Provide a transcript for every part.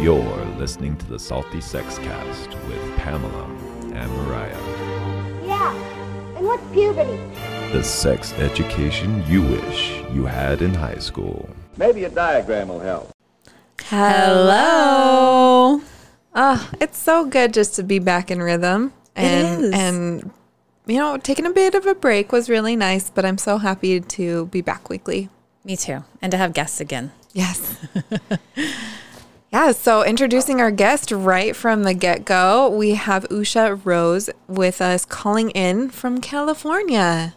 You're listening to the Salty Sex Cast with Pamela and Mariah. Yeah. And what's puberty? The sex education you wish you had in high school. Maybe a diagram will help. Hello. Oh, it's so good just to be back in rhythm. And is. and you know, taking a bit of a break was really nice, but I'm so happy to be back weekly. Me too. And to have guests again. Yes. yeah, so introducing our guest right from the get-go, we have Usha Rose with us calling in from California.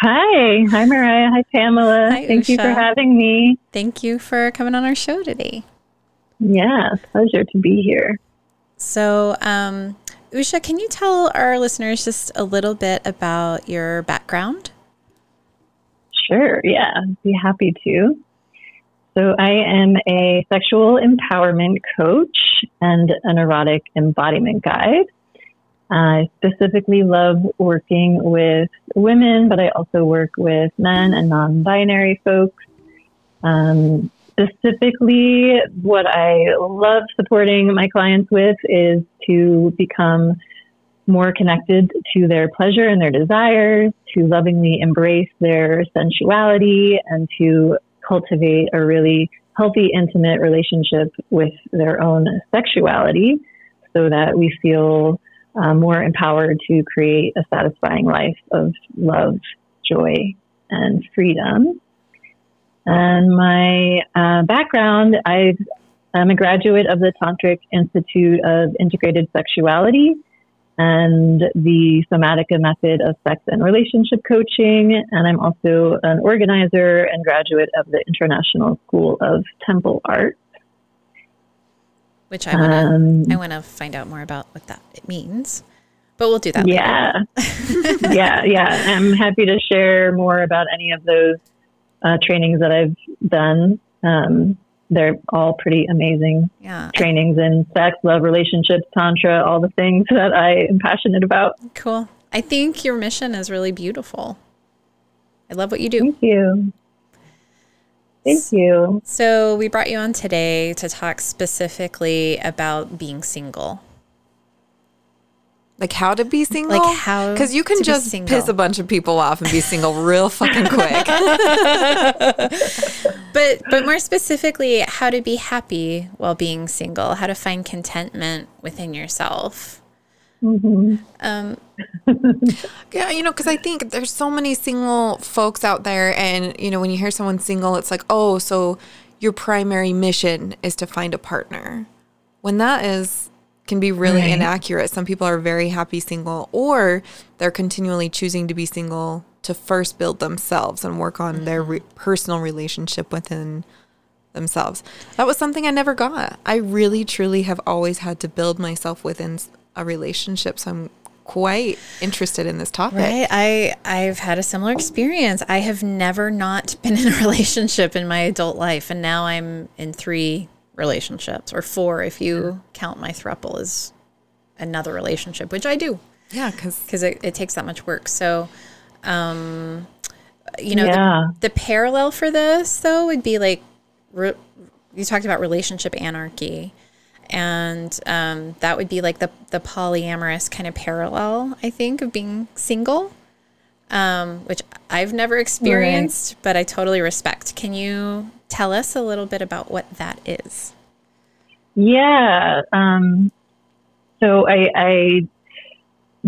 Hi. Hi, Mariah. Hi, Pamela. Hi, Thank you for having me. Thank you for coming on our show today. Yeah, pleasure to be here. So, um, Usha, can you tell our listeners just a little bit about your background? Sure. Yeah, I'd be happy to. So, I am a sexual empowerment coach and an erotic embodiment guide. I specifically love working with women, but I also work with men and non binary folks. Um, specifically, what I love supporting my clients with is to become more connected to their pleasure and their desires, to lovingly embrace their sensuality, and to cultivate a really healthy, intimate relationship with their own sexuality so that we feel uh, more empowered to create a satisfying life of love, joy, and freedom. And my uh, background, I've, I'm a graduate of the Tantric Institute of Integrated Sexuality and the Somatica method of sex and relationship coaching. And I'm also an organizer and graduate of the International School of Temple Art. Which I want to Um, I want to find out more about what that it means. But we'll do that. Yeah. yeah, yeah. I'm happy to share more about any of those uh, trainings that I've done. Um, they're all pretty amazing Yeah. trainings in sex, love, relationships, tantra, all the things that I am passionate about. Cool. I think your mission is really beautiful. I love what you do. Thank you. Thank you. So, we brought you on today to talk specifically about being single. Like how to be single? Like how Because you can to just piss a bunch of people off and be single real fucking quick. But but more specifically, how to be happy while being single, how to find contentment within yourself. Um, Yeah, you know, because I think there's so many single folks out there, and you know, when you hear someone single, it's like, oh, so your primary mission is to find a partner. When that is can be really Right. inaccurate. Some people are very happy single, or they're continually choosing to be single to first build themselves and work on their mm-hmm. re- personal relationship within themselves. That was something I never got. I really, truly have always had to build myself within a relationship. So I'm quite interested in this topic. right? I I've had a similar experience. I have never not been in a relationship in my adult life, and now I'm in three relationships or four if you count my throuple as another relationship, which I do Yeah, because because it, it takes that much work. So, um, you know, Yeah. the, the parallel for this though would be like re- you talked about relationship anarchy, and um, that would be like the the polyamorous kind of parallel, I think, of being single, um, which I've never experienced, but I totally respect. Can you tell us a little bit about what that is? Yeah. Um, so I, I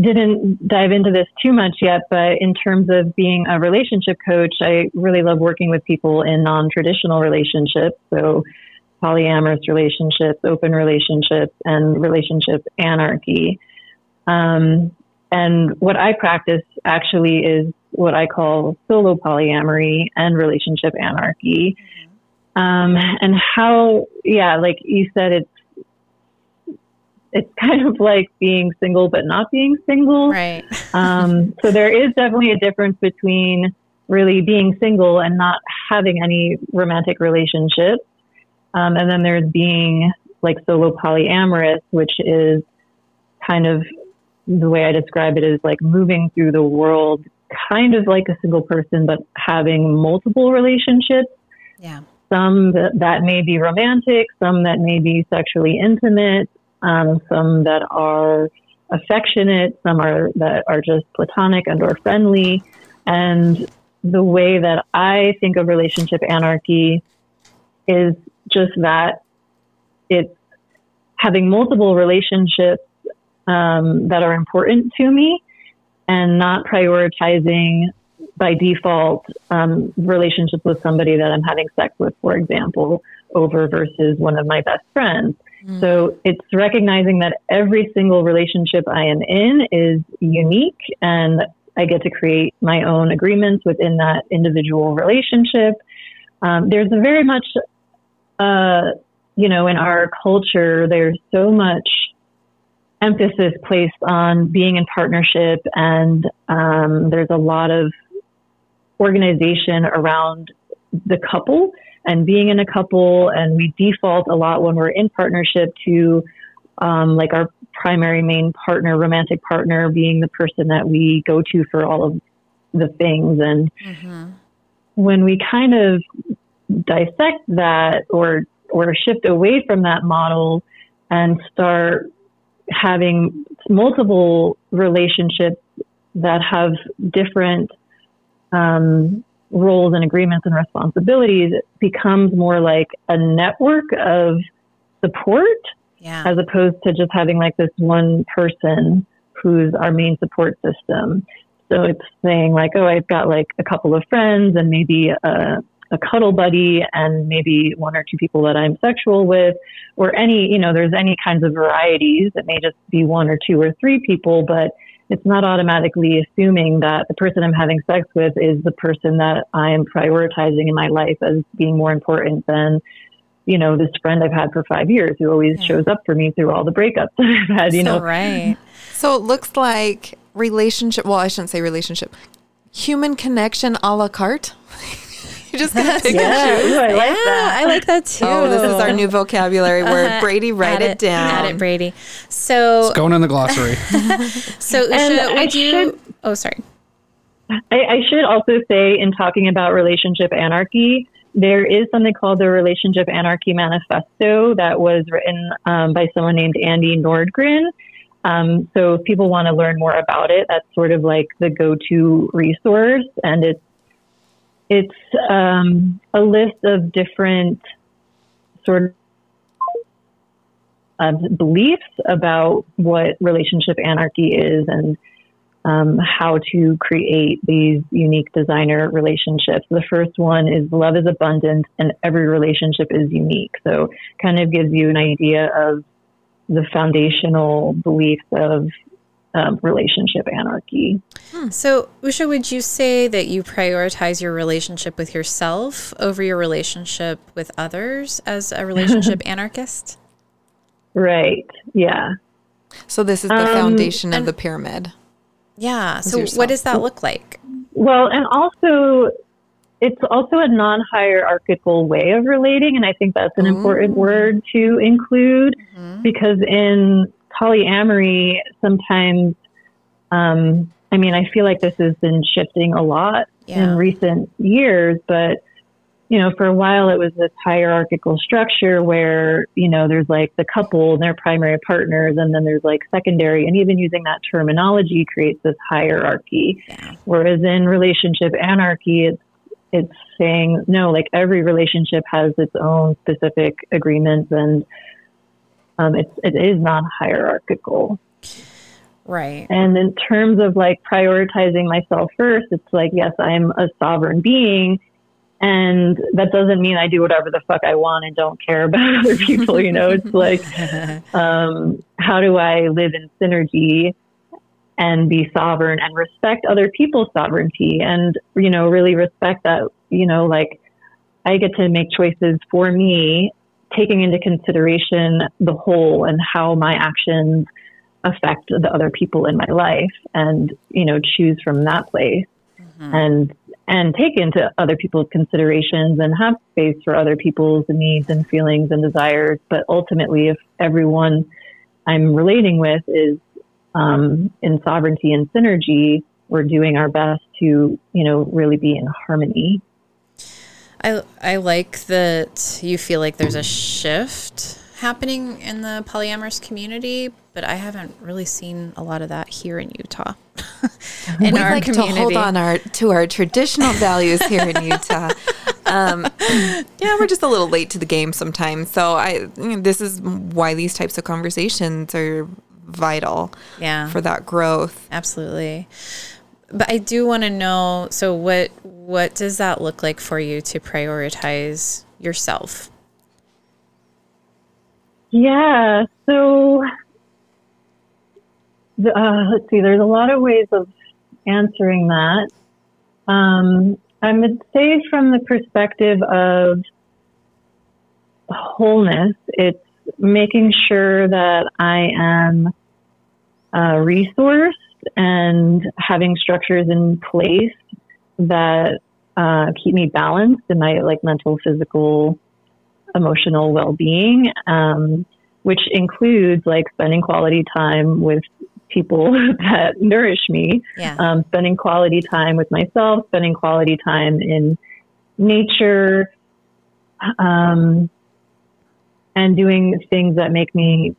didn't dive into this too much yet, but in terms of being a relationship coach, I really love working with people in non traditional relationships. So polyamorous relationships, open relationships, and relationship anarchy. Um, and what I practice actually is what I call solo polyamory and relationship anarchy. Um, and how, yeah, like you said, it's it's kind of like being single but not being single. Right. Um, so there is definitely a difference between really being single and not having any romantic relationships. Um, and then there's being like solo polyamorous, which is kind of the way I describe it is like moving through the world kind of like a single person, but having multiple relationships. Yeah. some that, that may be romantic, some that may be sexually intimate, um, some that are affectionate, some are that are just platonic and or friendly. And the way that I think of relationship anarchy is just that it's having multiple relationships um, that are important to me and not prioritizing by default um, relationships with somebody that I'm having sex with, for example, over versus one of my best friends. Mm. So it's recognizing that every single relationship I am in is unique and I get to create my own agreements within that individual relationship. Um, there's a very much, uh, you know, in our culture, there's so much emphasis placed on being in partnership, and um, there's a lot of organization around the couple and being in a couple. And we default a lot when we're in partnership to um, like our primary main partner, romantic partner, being the person that we go to for all of the things. And mm-hmm. when we kind of dissect that or or shift away from that model and start having multiple relationships that have different um, roles and agreements and responsibilities becomes more like a network of support yeah. as opposed to just having like this one person who's our main support system. So it's saying like, oh, I've got like a couple of friends and maybe a, a cuddle buddy and maybe one or two people that I'm sexual with or any, you know, there's any kinds of varieties. It may just be one or two or three people, but it's not automatically assuming that the person I'm having sex with is the person that I am prioritizing in my life as being more important than, you know, this friend I've had for five years who always yeah. shows up for me through all the breakups that I've had, you so know. Right. So it looks like relationship, well, I shouldn't say relationship, human connection a la carte. you just gonna pick yeah, and choose. Ooh, I like yeah, that. I like that too. Oh, this is our new vocabulary word. Uh-huh. Brady, write Add it, down. Add it, Brady. So, It's going in the glossary. so Usha, And I would you? should- oh, sorry. I, I should also say, in talking about relationship anarchy, there is something called the Relationship Anarchy Manifesto that was written um, by someone named Andie Nordgren. Um, so if people want to learn more about it, that's sort of like the go-to resource, and it's it's um, a list of different sort of beliefs about what relationship anarchy is and um, how to create these unique designer relationships. The first one is love is abundant and every relationship is unique. So kind of gives you an idea of the foundational beliefs of um, relationship anarchy. So, Usha, would you say that you prioritize your relationship with yourself over your relationship with others as a relationship anarchist? Right. Yeah. So this is the Um, foundation of the pyramid. Yeah. So, yourself. what does that look like? Well, and also, it's also a non hierarchical way of relating. And I think that's an important word to include because in polyamory, sometimes, um, I mean, I feel like this has been shifting a lot Yeah. in recent years, but you know, for a while it was this hierarchical structure where, you know, there's like the couple and their primary partners, and then there's like secondary, and even using that terminology creates this hierarchy. Yeah. Whereas in relationship anarchy, it's it's saying no, like every relationship has its own specific agreements, and um, it's it is not hierarchical. Right. And in terms of like prioritizing myself first, it's like, yes, I'm a sovereign being. And that doesn't mean I do whatever the fuck I want and don't care about other people. You know, it's like, um, how do I live in synergy and be sovereign and respect other people's sovereignty and, you know, really respect that, you know, like I get to make choices for me, taking into consideration the whole and how my actions affect the other people in my life and you know choose from that place and and take into other people's considerations and have space for other people's needs and feelings and desires. But ultimately if everyone i'm relating with is um, in sovereignty and synergy we're doing our best to you know really be in harmony I I like that you feel like there's a shift happening in the polyamorous community, but I haven't really seen a lot of that here in Utah. in we like to hold on our to our traditional values here in Utah. Um, yeah, we're just a little late to the game sometimes. So I, you know, this is why these types of conversations are vital. Yeah. for that growth. Absolutely. But I do want to know so what what does that look like for you to prioritize yourself? Yeah. So, uh, let's see. There's a lot of ways of answering that. Um, I would say from the perspective of wholeness, it's making sure that I am a resourced and having structures in place that uh, keep me balanced in my like mental, physical, emotional well-being, um, which includes like spending quality time with people that nourish me, Yeah. um, spending quality time with myself, spending quality time in nature, um, and doing things that make me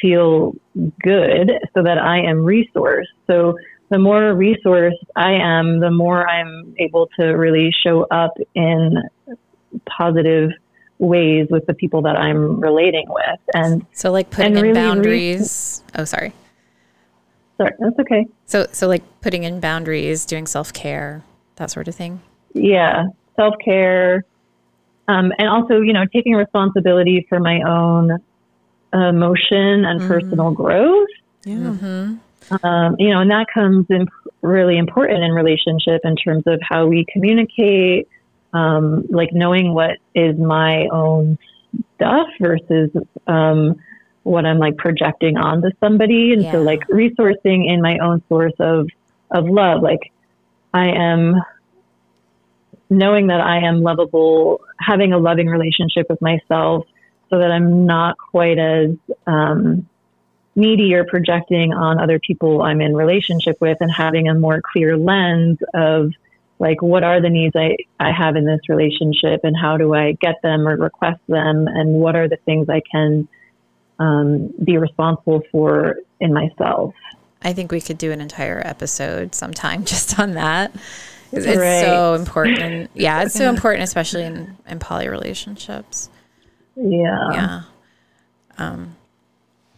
feel good so that I am resourced. So the more resourced I am, the more I'm able to really show up in positive ways with the people that I'm relating with. And So like putting in really re- boundaries. oh, sorry. sorry, that's okay. So so like putting in boundaries, doing self-care, that sort of thing. yeah, self care, um, and also you know taking responsibility for my own emotion and personal growth. Yeah. Um, you know, and that comes in really important in relationship in terms of how we communicate, um, like knowing what is my own stuff versus um, what I'm like projecting onto somebody, and so like resourcing in my own source of of love, like I am knowing that I am lovable, having a loving relationship with myself so that I'm not quite as um, needy or projecting on other people I'm in relationship with and having a more clear lens of like what are the needs I, I have in this relationship and how do I get them or request them and what are the things I can um, be responsible for in myself. I think we could do an entire episode sometime just on that. 'Cause It's Right. so important. Yeah, it's so important, especially in, in poly relationships. Yeah. Yeah. Um,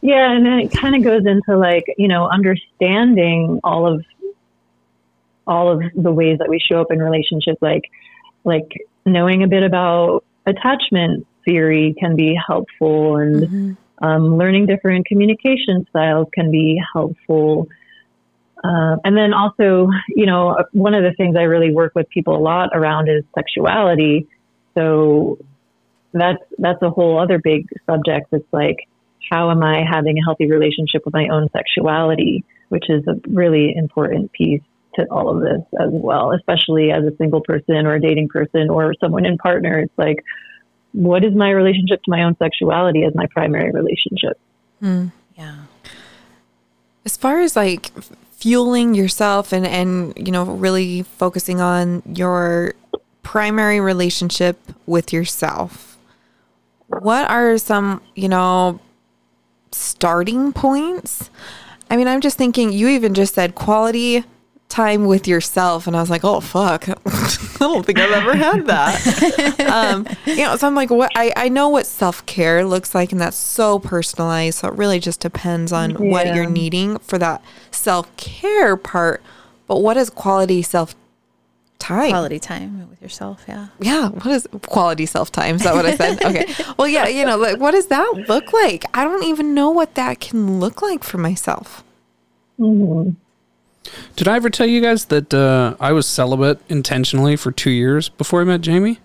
Yeah, and then it kind of goes into like you know understanding all of all of the ways that we show up in relationships, like like knowing a bit about attachment theory can be helpful, and um, learning different communication styles can be helpful. Uh, and then also, you know, one of the things I really work with people a lot around is sexuality. So that's that's a whole other big subject. It's like how am I having a healthy relationship with my own sexuality, which is a really important piece to all of this as well, especially as a single person or a dating person or someone in partner. It's like, what is my relationship to my own sexuality as my primary relationship? Mm, Yeah. As far as like fueling yourself and and you know really focusing on your primary relationship with yourself. What are some, you know, starting points? I mean, I'm just thinking you even just said quality time with yourself and I was like, "Oh fuck. I don't think I've ever had that." um, you know, so I'm like, "What I I know what self-care looks like and that's so personalized. So it really just depends on what you're needing for that self-care part. But what is quality self time? Quality time with yourself. Yeah. Yeah, what is quality self time? Is that what I said? Okay. Well, yeah, you know, like what does that look like? I don't even know what that can look like for myself. Did I ever tell you guys that uh, I was celibate intentionally for two years before I met Jamie?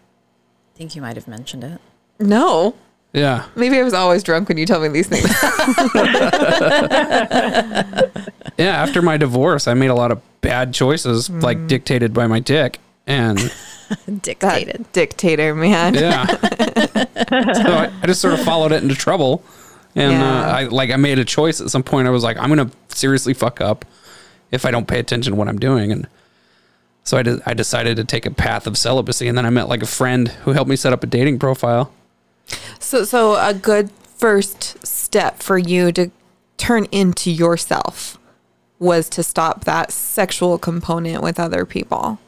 I think you might have mentioned it. No. Yeah. Maybe I was always drunk when you tell me these things. Yeah. After my divorce, I made a lot of bad choices, like dictated by my dick. And Dictated. dictator, man. yeah. so I, I just sort of followed it into trouble. And Yeah. uh, I like I made a choice at some point. I was like, I'm gonna seriously fuck up if I don't pay attention to what I'm doing. And So I, de- I decided to take a path of celibacy, and then I met like a friend who helped me set up a dating profile. So, so a good first step for you to turn into yourself was to stop that sexual component with other people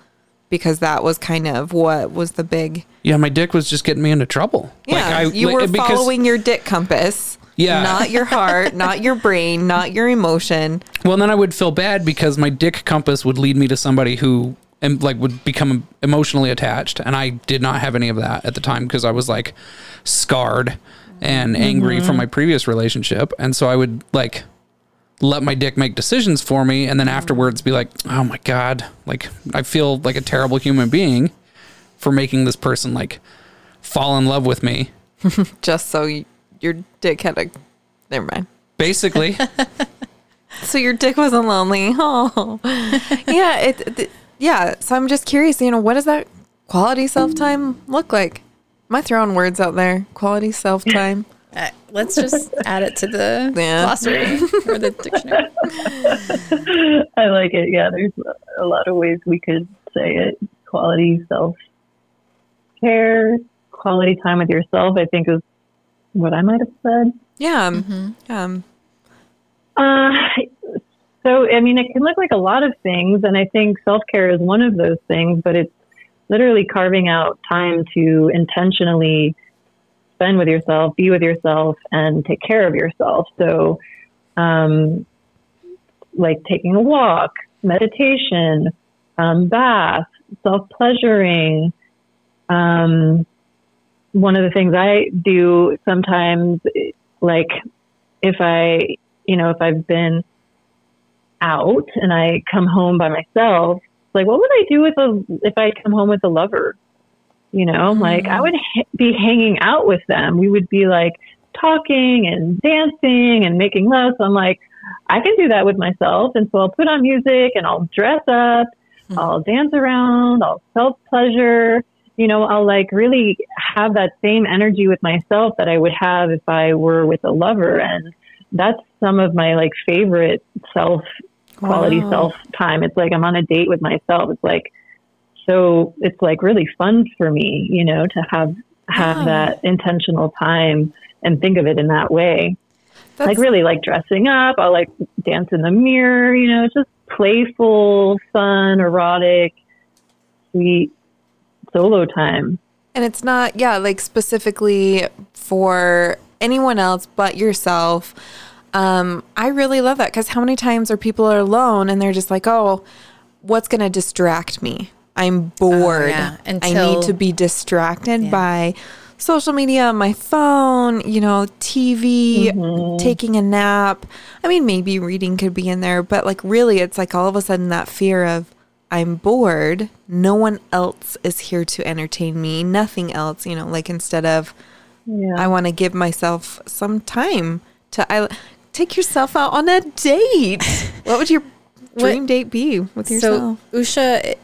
because that was kind of what was the big Yeah, my dick was just getting me into trouble. yeah Like, I- you like, were because- following your dick compass Yeah. not your heart not your brain not your emotion Well, then I would feel bad because my dick compass would lead me to somebody who and like would become emotionally attached, and I did not have any of that at the time because I was like scarred and angry from mm-hmm. my previous relationship, and so I would like let my dick make decisions for me, and then mm. afterwards be like, oh my god, like I feel like a terrible human being for making this person like fall in love with me. just so you, your dick had a never mind. Basically, so your dick wasn't lonely. Oh. Yeah it, th- yeah so i'm just curious you know what does that quality self-time look like? Am i throwing words out there? Quality self-time Uh, let's just add it to the Yeah. glossary or the dictionary. I like it. Yeah, there's a lot of ways we could say it. Quality self care, quality time with yourself, I think is what I might have said. yeah um, um Uh, so, I mean, it can look like a lot of things, and I think self care is one of those things, but it's literally carving out time to intentionally spend with yourself, be with yourself, and take care of yourself. So, um, like taking a walk, meditation, um, bath, self pleasuring. Um, one of the things I do sometimes, like if I, you know, if I've been out and I come home by myself, like what would I do with a if I come home with a lover? You know, like I mm-hmm. would ha- be hanging out with them. We would be like talking and dancing and making love. So I'm like, I can do that with myself. And so I'll put on music and I'll dress up, mm-hmm. I'll dance around, I'll self pleasure. You know, I'll like really have that same energy with myself that I would have if I were with a lover. And that's some of my like favorite self quality Wow. self time. It's like I'm on a date with myself. It's like, so it's like really fun for me, you know, to have, have that intentional time and think of it in that way that's, like really like dressing up. I'll like dance in the mirror, you know, just playful, fun, erotic, sweet solo time. and it's not yeah like specifically for anyone else but yourself um i really love that because how many times are people are alone and they're just like oh what's gonna distract me i'm bored Oh, yeah. i need to be distracted Yeah. by social media my phone you know tv mm-hmm. taking a nap i mean maybe reading could be in there but like really it's like all of a sudden that fear of i'm bored no one else is here to entertain me nothing else you know like instead of Yeah. i want to give myself some time to I, take yourself out on a date what would your dream date be with yourself So, Usha,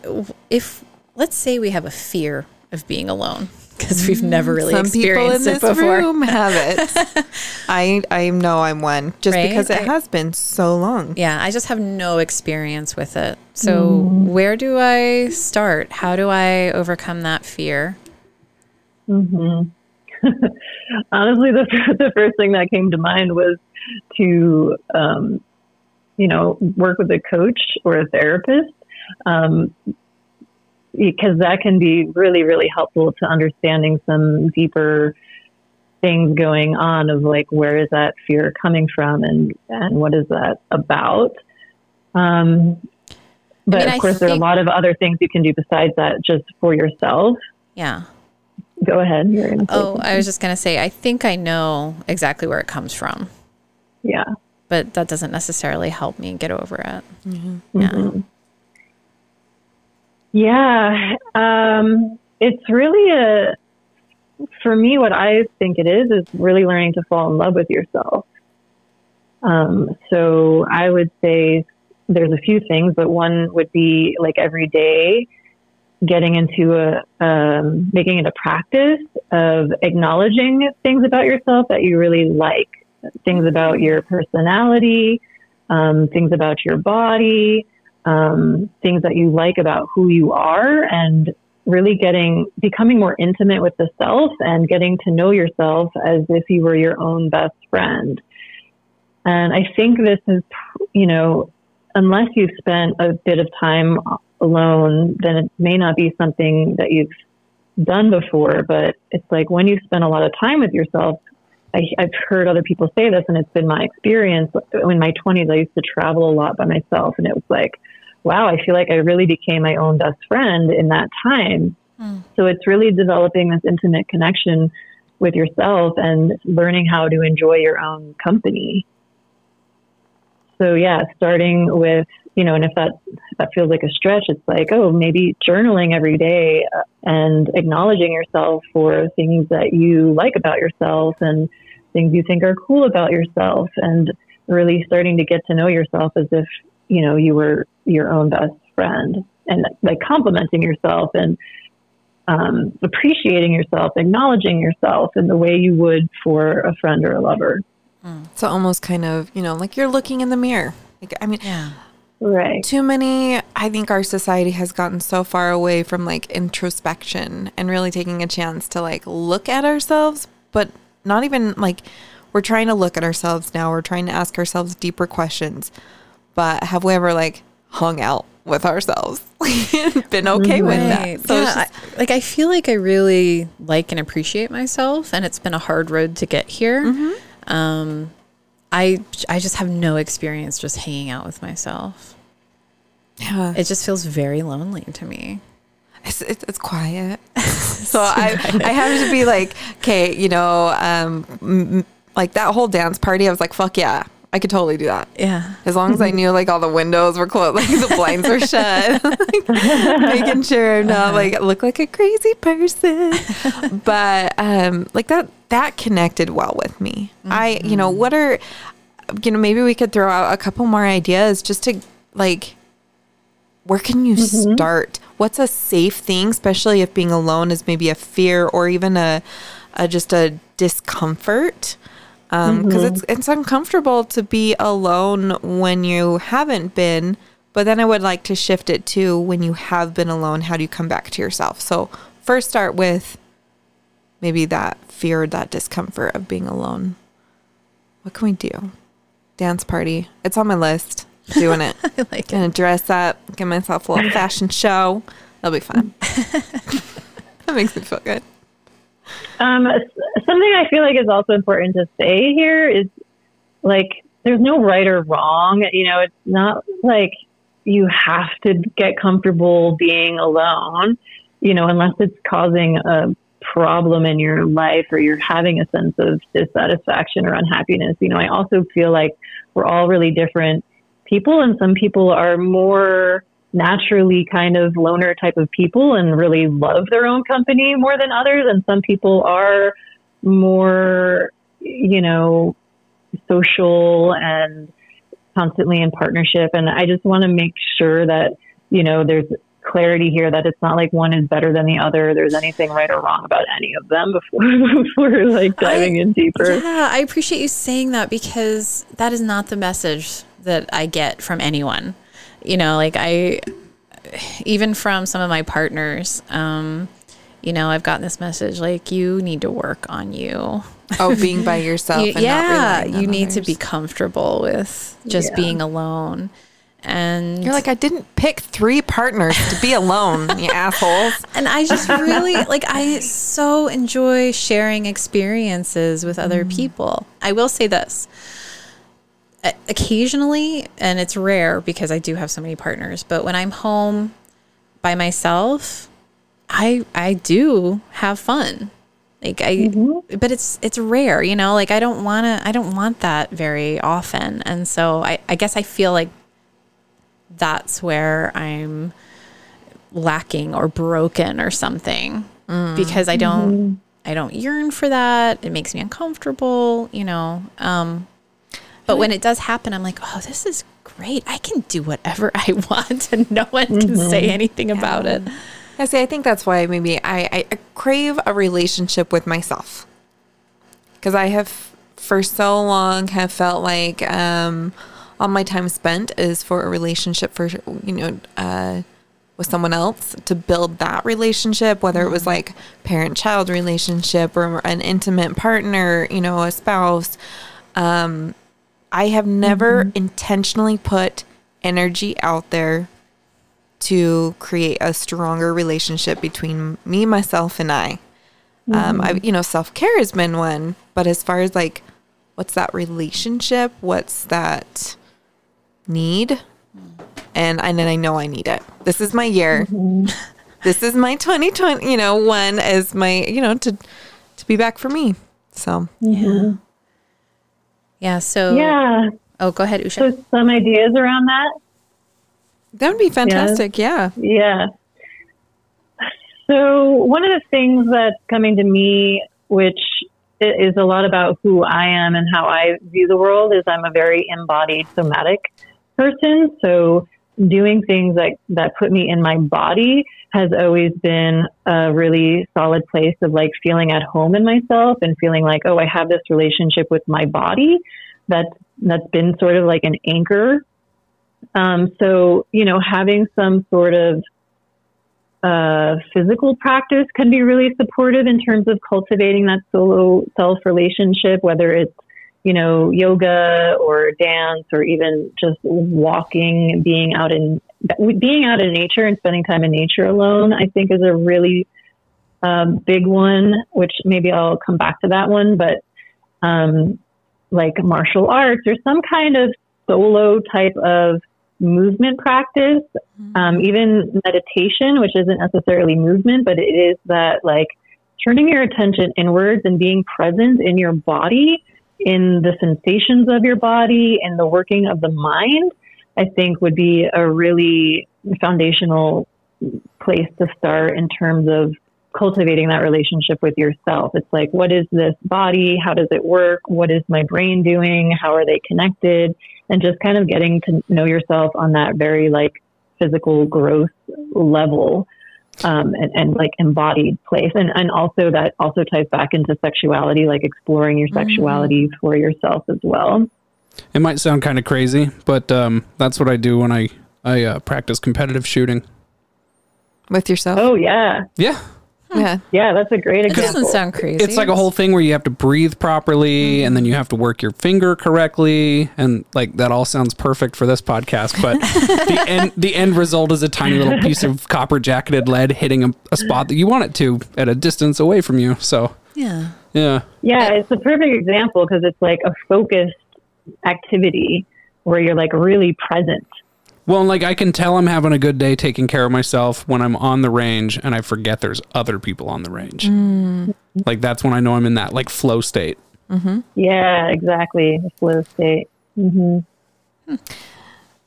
if let's say we have a fear of being alone because we've never really some people in experienced this it before. room have it i i know i'm one just Right? because it I- has been so long Yeah, I just have no experience with it. So, where do I start? How do I overcome that fear? Mm-hmm. Honestly, the, the first thing that came to mind was to, um, you know, work with a coach or a therapist. Um, because that can be really, really helpful to understanding some deeper things going on of like where is that fear coming from and and what is that about. Um, but mean, of course, there are a lot of other things you can do besides that, just for yourself. Yeah. Go ahead. Oh, something. I was just going to say, I think I know exactly where it comes from, yeah. But that doesn't necessarily help me get over it. Mm-hmm. Yeah. Yeah, um, it's really a, for me, what I think it is, is really learning to fall in love with yourself. Um, so I would say there's a few things, but one would be like every day getting into a, um, making it a practice of acknowledging things about yourself that you really like, things about your personality, um, things about your body, um, things that you like about who you are and really getting becoming more intimate with the self and getting to know yourself as if you were your own best friend. And I think this is, you know, unless you've spent a bit of time alone, then it may not be something that you've done before. But it's like when you spend a lot of time with yourself, I, I've heard other people say this, and it's been my experience. In my 20s, I used to travel a lot by myself, and it was like, wow, I feel like I really became my own best friend in that time. Mm. So it's really developing this intimate connection with yourself and learning how to enjoy your own company. So yeah, starting with, you know, and if that if that feels like a stretch, it's like, oh, maybe journaling every day uh, and acknowledging yourself for things that you like about yourself and things you think are cool about yourself and really starting to get to know yourself as if you know, you were your own best friend and like complimenting yourself and um, appreciating yourself, acknowledging yourself in the way you would for a friend or a lover. Mm. So almost kind of, you know, like you're looking in the mirror. Like, I mean, yeah. Right. Too many, I think our society has gotten so far away from like introspection and really taking a chance to like look at ourselves, but not even like we're trying to look at ourselves now. We're trying to ask ourselves deeper questions. But have we ever like hung out with ourselves? Been okay right. with that. So yeah, just, I, like i feel like i really like and appreciate myself and it's been a hard road to get here. Mm-hmm. um i i just have no experience just hanging out with myself. Yeah. It just feels very lonely to me it's, it's, it's quiet so I, I have to be like okay you know um m- like that whole dance party i was like fuck yeah I could totally do that. Yeah. As long as I knew like all the windows were closed, like the blinds were shut, like, making sure I'm not like look like a crazy person. but um like that that connected well with me. Mm-hmm. I you know, what are you know, maybe we could throw out a couple more ideas just to like where can you mm-hmm. start? What's a safe thing, especially if being alone is maybe a fear or even a, a just a discomfort? because um, mm-hmm. it's it's uncomfortable to be alone when you haven't been. But then I would like to shift it to when you have been alone. How do you come back to yourself? So first, start with maybe that fear, that discomfort of being alone. What can we do? Dance party. It's on my list. Doing it. I like Gonna it. dress up, give myself a little fashion show. That'll be fun. that makes me feel good. Um, something I feel like is also important to say here is like there's no right or wrong. You know, it's not like you have to get comfortable being alone, you know, unless it's causing a problem in your life or you're having a sense of dissatisfaction or unhappiness. You know, I also feel like we're all really different people and some people are more naturally kind of loner type of people and really love their own company more than others. And some people are more, you know, social and constantly in partnership. And I just want to make sure that, you know, there's clarity here that it's not like one is better than the other. There's anything right or wrong about any of them before before like diving I, in deeper. Yeah, I appreciate you saying that because that is not the message that I get from anyone you know, like I, even from some of my partners, um, you know, I've gotten this message like you need to work on you. Oh, being by yourself. you, yeah, you need others. to be comfortable with just yeah. being alone. And you're like, I didn't pick three partners to be alone, you assholes. And I just really like, I so enjoy sharing experiences with other mm. people. I will say this occasionally, and it's rare because I do have so many partners, but when I'm home by myself, I I do have fun. Like I mm-hmm. but it's it's rare, you know, like I don't want to I don't want that very often. And so I I guess I feel like that's where I'm lacking or broken or something mm. because I don't mm-hmm. I don't yearn for that. It makes me uncomfortable, you know. Um but when it does happen, I'm like, oh, this is great. I can do whatever I want and no one can mm-hmm. say anything yeah. about it. I see. I think that's why maybe I, I crave a relationship with myself. Because I have, for so long, have felt like um, all my time spent is for a relationship for you know uh, with someone else to build that relationship, whether it was like parent child relationship or an intimate partner, you know, a spouse. Um, I have never mm-hmm. intentionally put energy out there to create a stronger relationship between me, myself, and I. Um, mm-hmm. I, you know, self care has been one, but as far as like, what's that relationship? What's that need? Mm. And and then I know I need it. This is my year. Mm-hmm. This is my 2020. You know, one is my you know to to be back for me. So Yeah. So, Yeah. oh, go ahead, Usha. So some ideas around that. that would be fantastic. Yeah. Yeah. So one of the things that's coming to me, which is a lot about who I am and how I view the world, is I'm a very embodied somatic person. So doing things that, that put me in my body has always been a really solid place of like feeling at home in myself and feeling like, oh, I have this relationship with my body that's, that's been sort of like an anchor. Um, so, you know, having some sort of uh, physical practice can be really supportive in terms of cultivating that solo self relationship, whether it's, you know, yoga or dance or even just walking, being out in, being out in nature and spending time in nature alone, I think is a really um, big one, which maybe I'll come back to that one, but um, like martial arts or some kind of solo type of movement practice, um, even meditation, which isn't necessarily movement, but it is that like turning your attention inwards and being present in your body, in the sensations of your body, and the working of the mind, I think would be a really foundational place to start in terms of cultivating that relationship with yourself. It's like, what is this body? How does it work? What is my brain doing? How are they connected? And just kind of getting to know yourself on that very like physical growth level. Um, and, and like embodied place. And, and also that also ties back into sexuality, like exploring your sexuality for yourself as well. It might sound kind of crazy, but um, that's what I do when I I uh, practice competitive shooting. With yourself. Oh yeah. Yeah, Yeah. Yeah, that's a great example. It doesn't sound crazy. it's like a whole thing where you have to breathe properly, and then you have to work your finger correctly, and like that all sounds perfect for this podcast. But the end the end result is a tiny little piece of copper jacketed lead hitting a, a spot that you want it to at a distance away from you. So Yeah. yeah, Yeah, it's a perfect example because it's like a focused activity where you're like really present. Well, like I can tell I'm having a good day taking care of myself when I'm on the range and I forget there's other people on the range. Like that's when I know I'm in that like flow state. Yeah, exactly. Flow state. hmm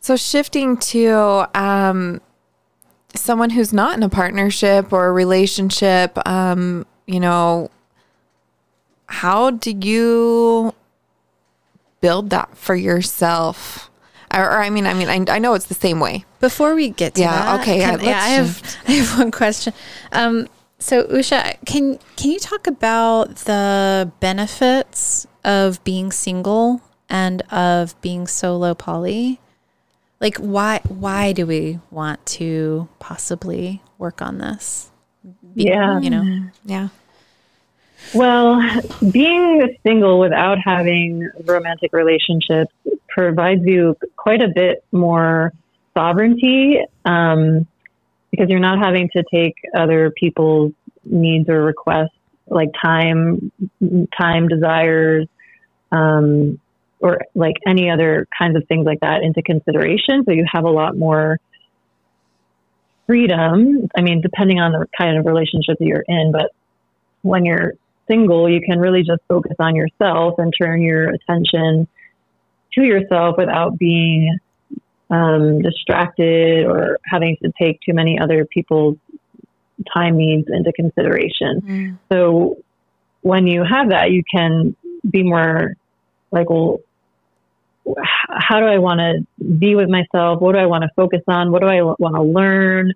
So shifting to um, someone who's not in a partnership or a relationship, um, you know, how do you build that for yourself? Or, or I mean, I mean, I, I know it's the same way. Before we get to Yeah, that, okay, can- yeah, yeah, I have I have one question. Um, so Usha, can can you talk about the benefits of being single and of being solo poly? Like why why do we want to possibly work on this? Be- Yeah. you know. Yeah. Well, being single without having romantic relationships provides you quite a bit more sovereignty um, because you're not having to take other people's needs or requests like time, time desires, um, or like any other kinds of things like that into consideration. So you have a lot more freedom. I mean, depending on the kind of relationship that you're in, but when you're single, you can really just focus on yourself and turn your attention to yourself without being um, distracted or having to take too many other people's time needs into consideration. So when you have that, you can be more like, well, how do I want to be with myself? What do I want to focus on? What do I want to learn?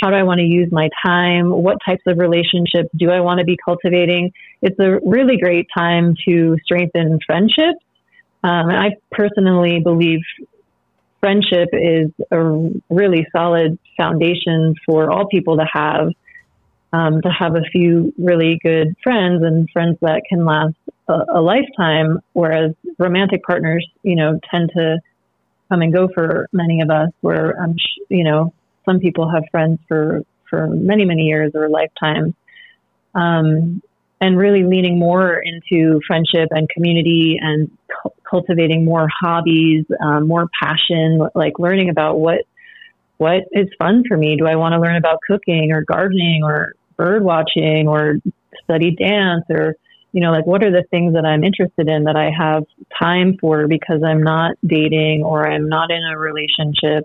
How do I want to use my time? What types of relationships do I want to be cultivating? It's a really great time to strengthen friendships Um, and I personally believe friendship is a really solid foundation for all people to have. Um, to have a few really good friends and friends that can last a, a lifetime, whereas romantic partners, you know, tend to come and go for many of us. Where I'm, sh- you know, some people have friends for for many many years or lifetimes. Um, and really leaning more into friendship and community and cu- cultivating more hobbies, um, more passion, like learning about what what is fun for me. Do I want to learn about cooking or gardening or bird watching or study dance or you know like what are the things that I'm interested in that I have time for because I'm not dating or I'm not in a relationship.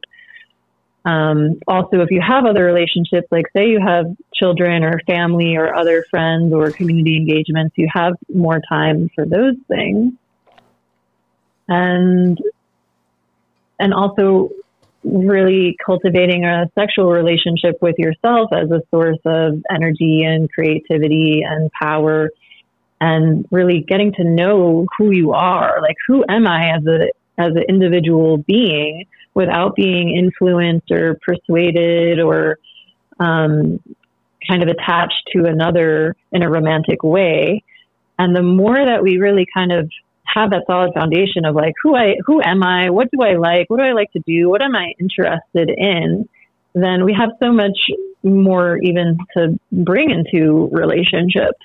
Um, also, if you have other relationships, like say you have children or family or other friends or community engagements, you have more time for those things. And and also really cultivating a sexual relationship with yourself as a source of energy and creativity and power and really getting to know who you are like who am i as a as an individual being without being influenced or persuaded or um, kind of attached to another in a romantic way. And the more that we really kind of have that solid foundation of like who I who am I, what do I like, what do I like to do, what am I interested in, then we have so much more even to bring into relationships.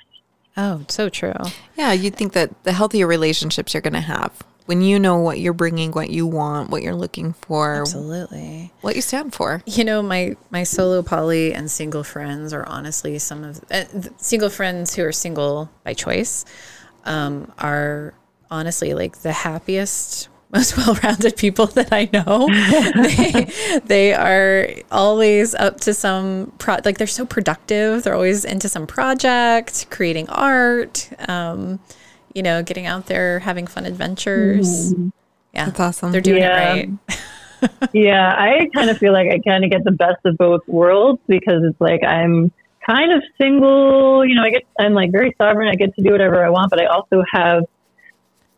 Oh, so true. Yeah, you'd think that the healthier relationships you're going to have when you know what you're bringing, what you want, what you're looking for, Absolutely. what you stand for. You know, my my solo poly and single friends are honestly some of uh, single friends who are single by choice um, are honestly like the happiest most well-rounded people that I know. they, they are always up to some pro like they're so productive. They're always into some project, creating art, um, you know, getting out there, having fun adventures. Mm-hmm. Yeah. That's awesome. They're doing Yeah. it right. yeah, I kind of feel like I kind of get the best of both worlds because it's like I'm kind of single. You know, I get I'm like very sovereign. I get to do whatever I want, but I also have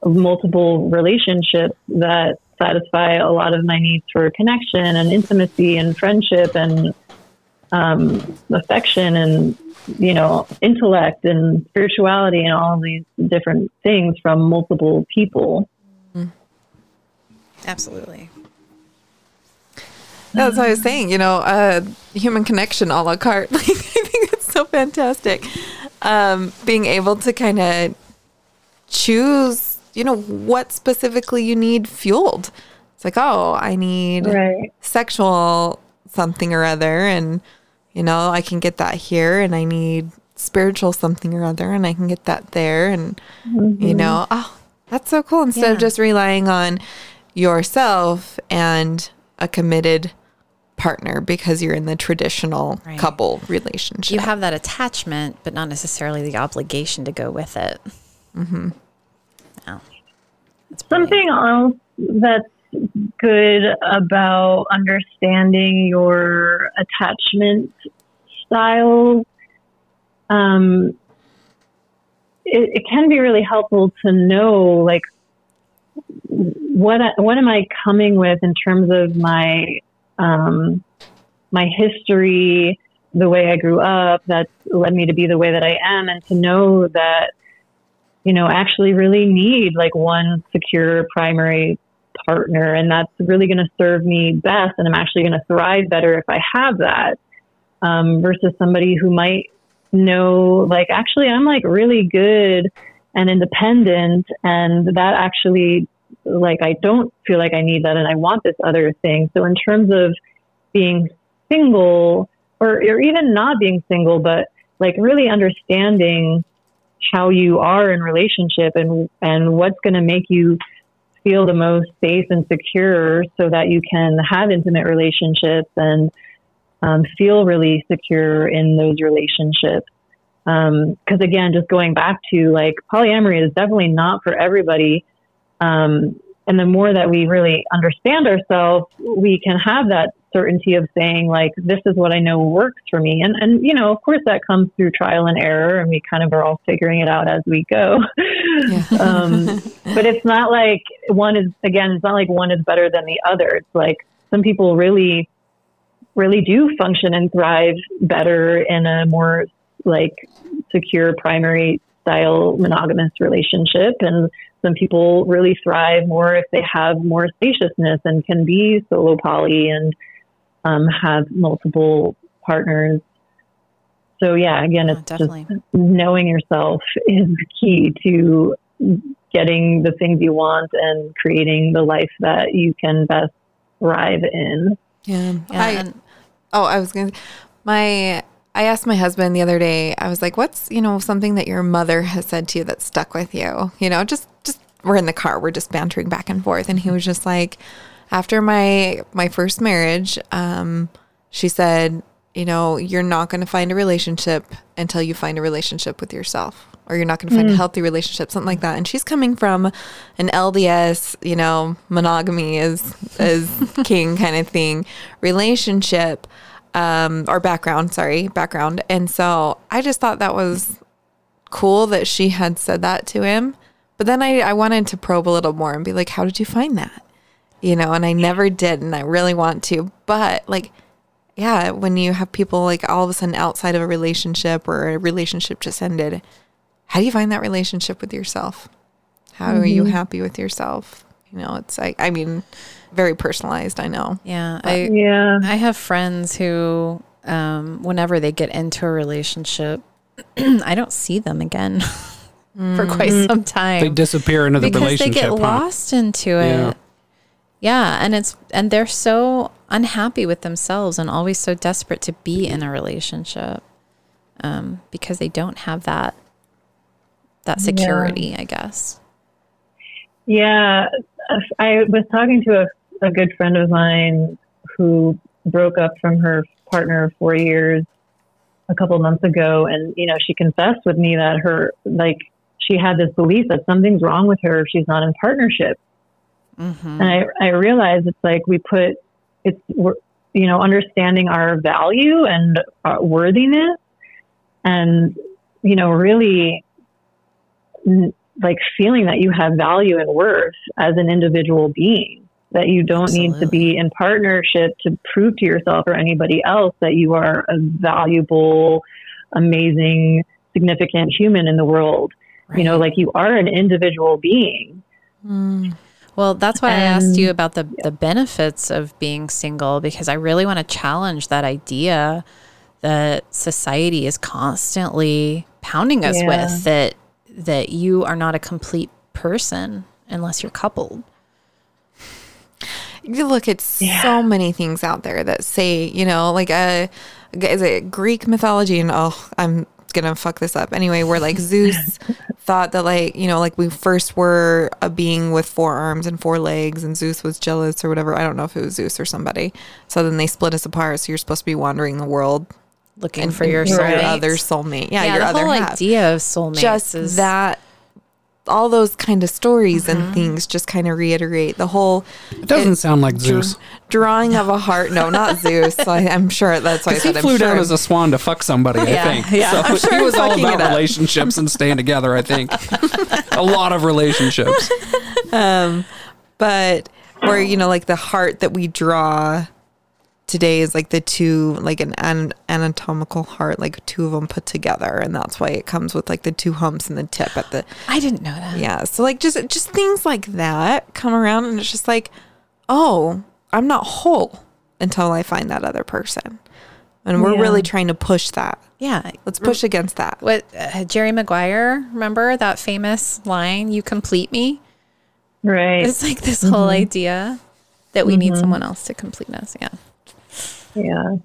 multiple relationships that satisfy a lot of my needs for connection and intimacy and friendship and um, affection and you know intellect and spirituality and all these different things from multiple people. Absolutely. That's what I was saying. You know, uh, human connection a la carte. Like, I think it's so fantastic. Um, being able to kind of choose, you know, what specifically you need fueled. It's like, oh, I need Right. sexual something or other, and you know, I can get that here, and I need spiritual something or other, and I can get that there, and you know, oh, that's so cool. Instead of just relying on yourself and a committed partner because you're in the traditional Right. couple relationship. You have that attachment, but not necessarily the obligation to go with it. Mm-hmm. Oh, that's brilliant. Something else that's good about understanding your attachment styles. Um, it, it can be really helpful to know, like, what what am I coming with in terms of my um, my history, the way I grew up, that's led me to be the way that I am, and to know that you know, actually really need like one secure primary partner. And that's really going to serve me best. And I'm actually going to thrive better if I have that um, versus somebody who might know, like, actually, I'm like really good and independent. And that actually, like, I don't feel like I need that. And I want this other thing. So, in terms of being single or, or even not being single, but like really understanding how you are in relationship and and what's going to make you feel the most safe and secure so that you can have intimate relationships and um, feel really secure in those relationships. Because again just going back to like polyamory is definitely not for everybody. Um, and the more that we really understand ourselves we can have that certainty of saying like this is what I know works for me. And and you know of course that comes through trial and error and we kind of are all figuring it out as we go. Um, but it's not like one is again it's not like one is better than the other. It's like some people really really do function and thrive better in a more like secure primary style monogamous relationship. And some people really thrive more if they have more spaciousness and can be solo poly and um, have multiple partners. So yeah, again, Oh, it's definitely. just knowing yourself is key to getting the things you want and creating the life that you can best thrive in. Yeah. Yeah, I, and- oh, I was going to, my, I asked my husband the other day, I was like, what's, you know, something that your mother has said to you that stuck with you? You know, just, just, we're in the car, we're just bantering back and forth. And he was just like, after my, my first marriage, um, she said, you know, you're not going to find a relationship until you find a relationship with yourself. Or you're not going to find a healthy relationship, something like that. And she's coming from an LDS, you know, monogamy is is king kind of thing relationship, um, or background. Sorry, background. And so I just thought that was cool that she had said that to him. But then I, I wanted to probe a little more and be like, how did you find that? You know, and I never did, and I really want to. But like, yeah, when you have people like all of a sudden outside of a relationship or a relationship just ended, how do you find that relationship with yourself? How are you happy with yourself? You know, it's like, I mean, very personalized, I know. Yeah, I Yeah. I have friends who, um, whenever they get into a relationship, I don't see them again for quite some time. They disappear into the relationship because they get huh? lost into it. Yeah. Yeah. and it's and they're so unhappy with themselves and always so desperate to be in a relationship, um, because they don't have that that security. I guess. Yeah, I was talking to a, a good friend of mine who broke up from her partner of four years a couple months ago, and you know she confessed with me that her like she had this belief that something's wrong with her if she's not in partnership, Mm-hmm. and I I realized it's like we put it's we're, you know understanding our value and our worthiness, and you know really n- like feeling that you have value and worth as an individual being that you don't need to be in partnership to prove to yourself or anybody else that you are a valuable amazing significant human in the world. You know like you are an individual being Well, that's why I asked you about the the benefits of being single because I really want to challenge that idea that society is constantly pounding us Yeah. with that that you are not a complete person unless you're coupled. You look at so many things out there that say, you know, like uh, a is it Greek mythology and oh, I'm gonna fuck this up anyway. Where like Zeus thought that like you know like we first were a being with four arms and four legs, and Zeus was jealous or whatever. I don't know if it was Zeus or somebody. So then they split us apart. So you're supposed to be wandering the world Looking and for your your other soulmate. Yeah, your the other whole half. idea of soulmate just is that all those kind of stories Mm-hmm. and things just kind of reiterate the whole It doesn't sound like Zeus. drawing of a heart. No, not Zeus. So I, I'm sure that's why I He said I'm flew sure. down as a swan to fuck somebody, I Yeah, think. yeah. So sure he was all about relationships and staying together, I think. a lot of relationships. um, but where you know, like the heart that we draw today is like the two, like an, an anatomical heart, like two of them put together, and that's why it comes with like the two humps and the tip at the I didn't know that. yeah. So like just just things like that come around, and it's just like, oh, I'm not whole until I find that other person, and we're Yeah. really trying to push that. Yeah. Let's push against that. What uh, Jerry Maguire, remember that famous line, you complete me? right It's like this whole idea that we need someone else to complete us. Yeah. Yeah.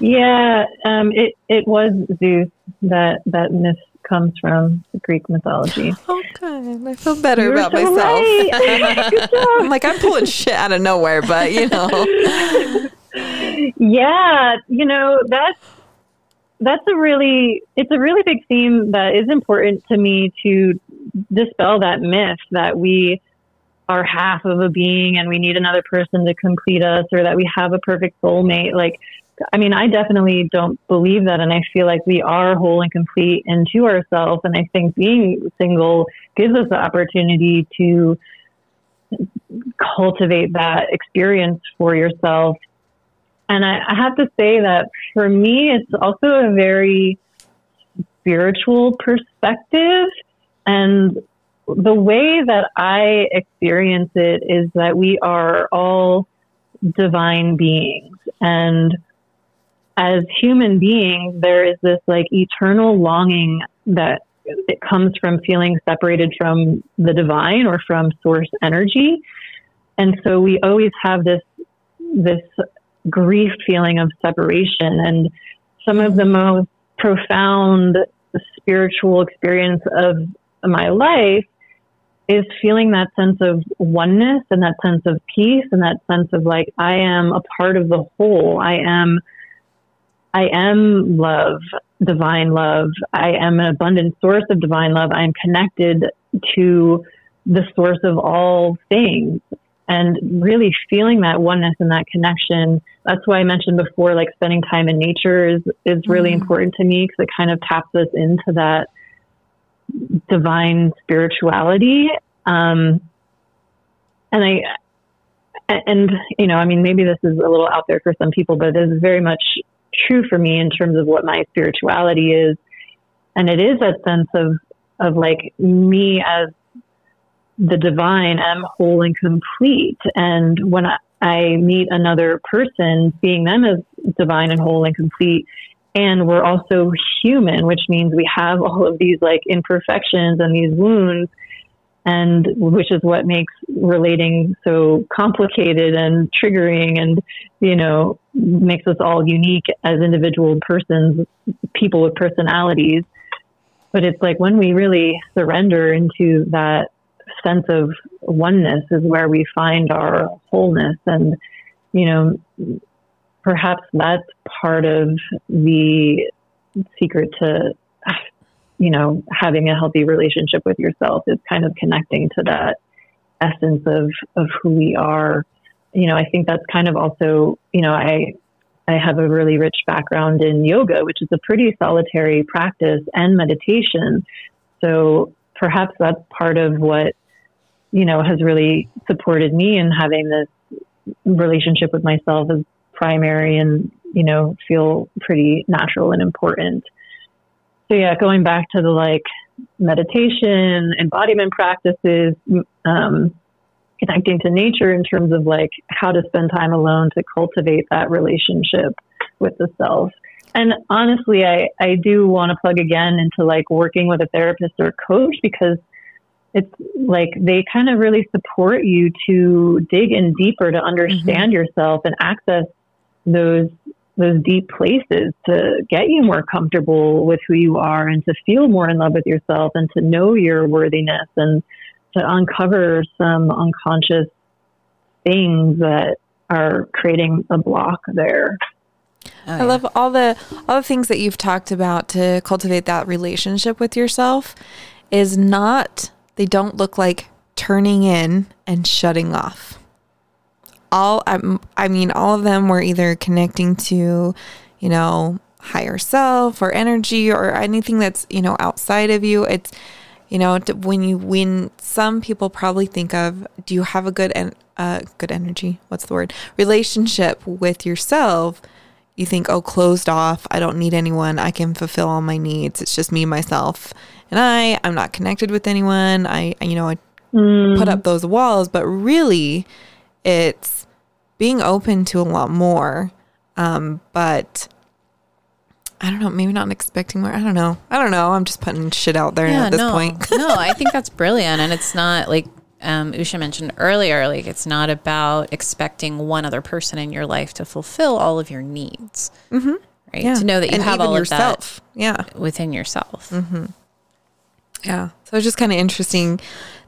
Yeah, um, it, it was Zeus that that myth comes from Greek mythology. Oh, good. I feel better You're about so myself. right. I'm like I'm pulling shit out of nowhere, but you know, Yeah, you know that's that's a really it's a really big theme that is important to me to dispel that myth that we our half of a being and we need another person to complete us or that we have a perfect soulmate. Like, I mean, I definitely don't believe that. And I feel like we are whole and complete into ourselves. And I think being single gives us the opportunity to cultivate that experience for yourself. And I, I have to say that for me, it's also a very spiritual perspective. And the way that I experience it is that we are all divine beings. And as human beings, there is this like eternal longing that it comes from feeling separated from the divine or from source energy. And so we always have this, this grief feeling of separation. And some of the most profound spiritual experience of my life is feeling that sense of oneness and that sense of peace and that sense of like I am a part of the whole. I am I am love, divine love. I am an abundant source of divine love. I am connected to the source of all things and really feeling that oneness and that connection. That's why I mentioned before, like spending time in nature is, is really mm important to me because it kind of taps us into that divine spirituality. Um, and I, and you know, I mean, maybe this is a little out there for some people, but it is very much true for me in terms of what my spirituality is. And it is that sense of, of like me as the divine am whole and complete. And when I, I meet another person, seeing them as divine and whole and complete, and we're also human, which means we have all of these like imperfections and these wounds, and which is what makes relating so complicated and triggering, and you know makes us all unique as individual persons, people with personalities. But it's like when we really surrender into that sense of oneness is where we find our wholeness. And, you know, perhaps that's part of the secret to, you know, having a healthy relationship with yourself is kind of connecting to that essence of, of who we are. You know, I think that's kind of also, you know, I, I have a really rich background in yoga, which is a pretty solitary practice and meditation. So perhaps that's part of what you know, has really supported me in having this relationship with myself as primary and, you know, feel pretty natural and important. So yeah, going back to the like meditation, embodiment practices, um, connecting to nature in terms of like how to spend time alone to cultivate that relationship with the self. And honestly, I, I do want to plug again into like working with a therapist or coach because it's like they kind of really support you to dig in deeper to understand mm-hmm. yourself and access those those deep places to get you more comfortable with who you are and to feel more in love with yourself and to know your worthiness and to uncover some unconscious things that are creating a block there. Oh, yeah. I love all the all the things that you've talked about to cultivate that relationship with yourself is not they don't look like turning in and shutting off. All I, I mean, all of them were either connecting to, you know, higher self or energy or anything that's you know outside of you. It's you know when you when some people probably think of do you have a good and uh, good energy? What's the word? Relationship with yourself you think, oh, closed off. I don't need anyone. I can fulfill all my needs. It's just me, myself, and I. I'm not connected with anyone. I, you know, I mm. put up those walls, but really, it's being open to a lot more. Um, but I don't know. Maybe not expecting more. I don't know. I don't know. I'm just putting shit out there yeah, at this no, point. no, I think that's brilliant, and it's not like um, Usha mentioned earlier, like it's not about expecting one other person in your life to fulfill all of your needs, mm-hmm. right? Yeah. To know that you and have all yourself. of that, yeah, within yourself. Mm-hmm. Yeah. So it's just kind of interesting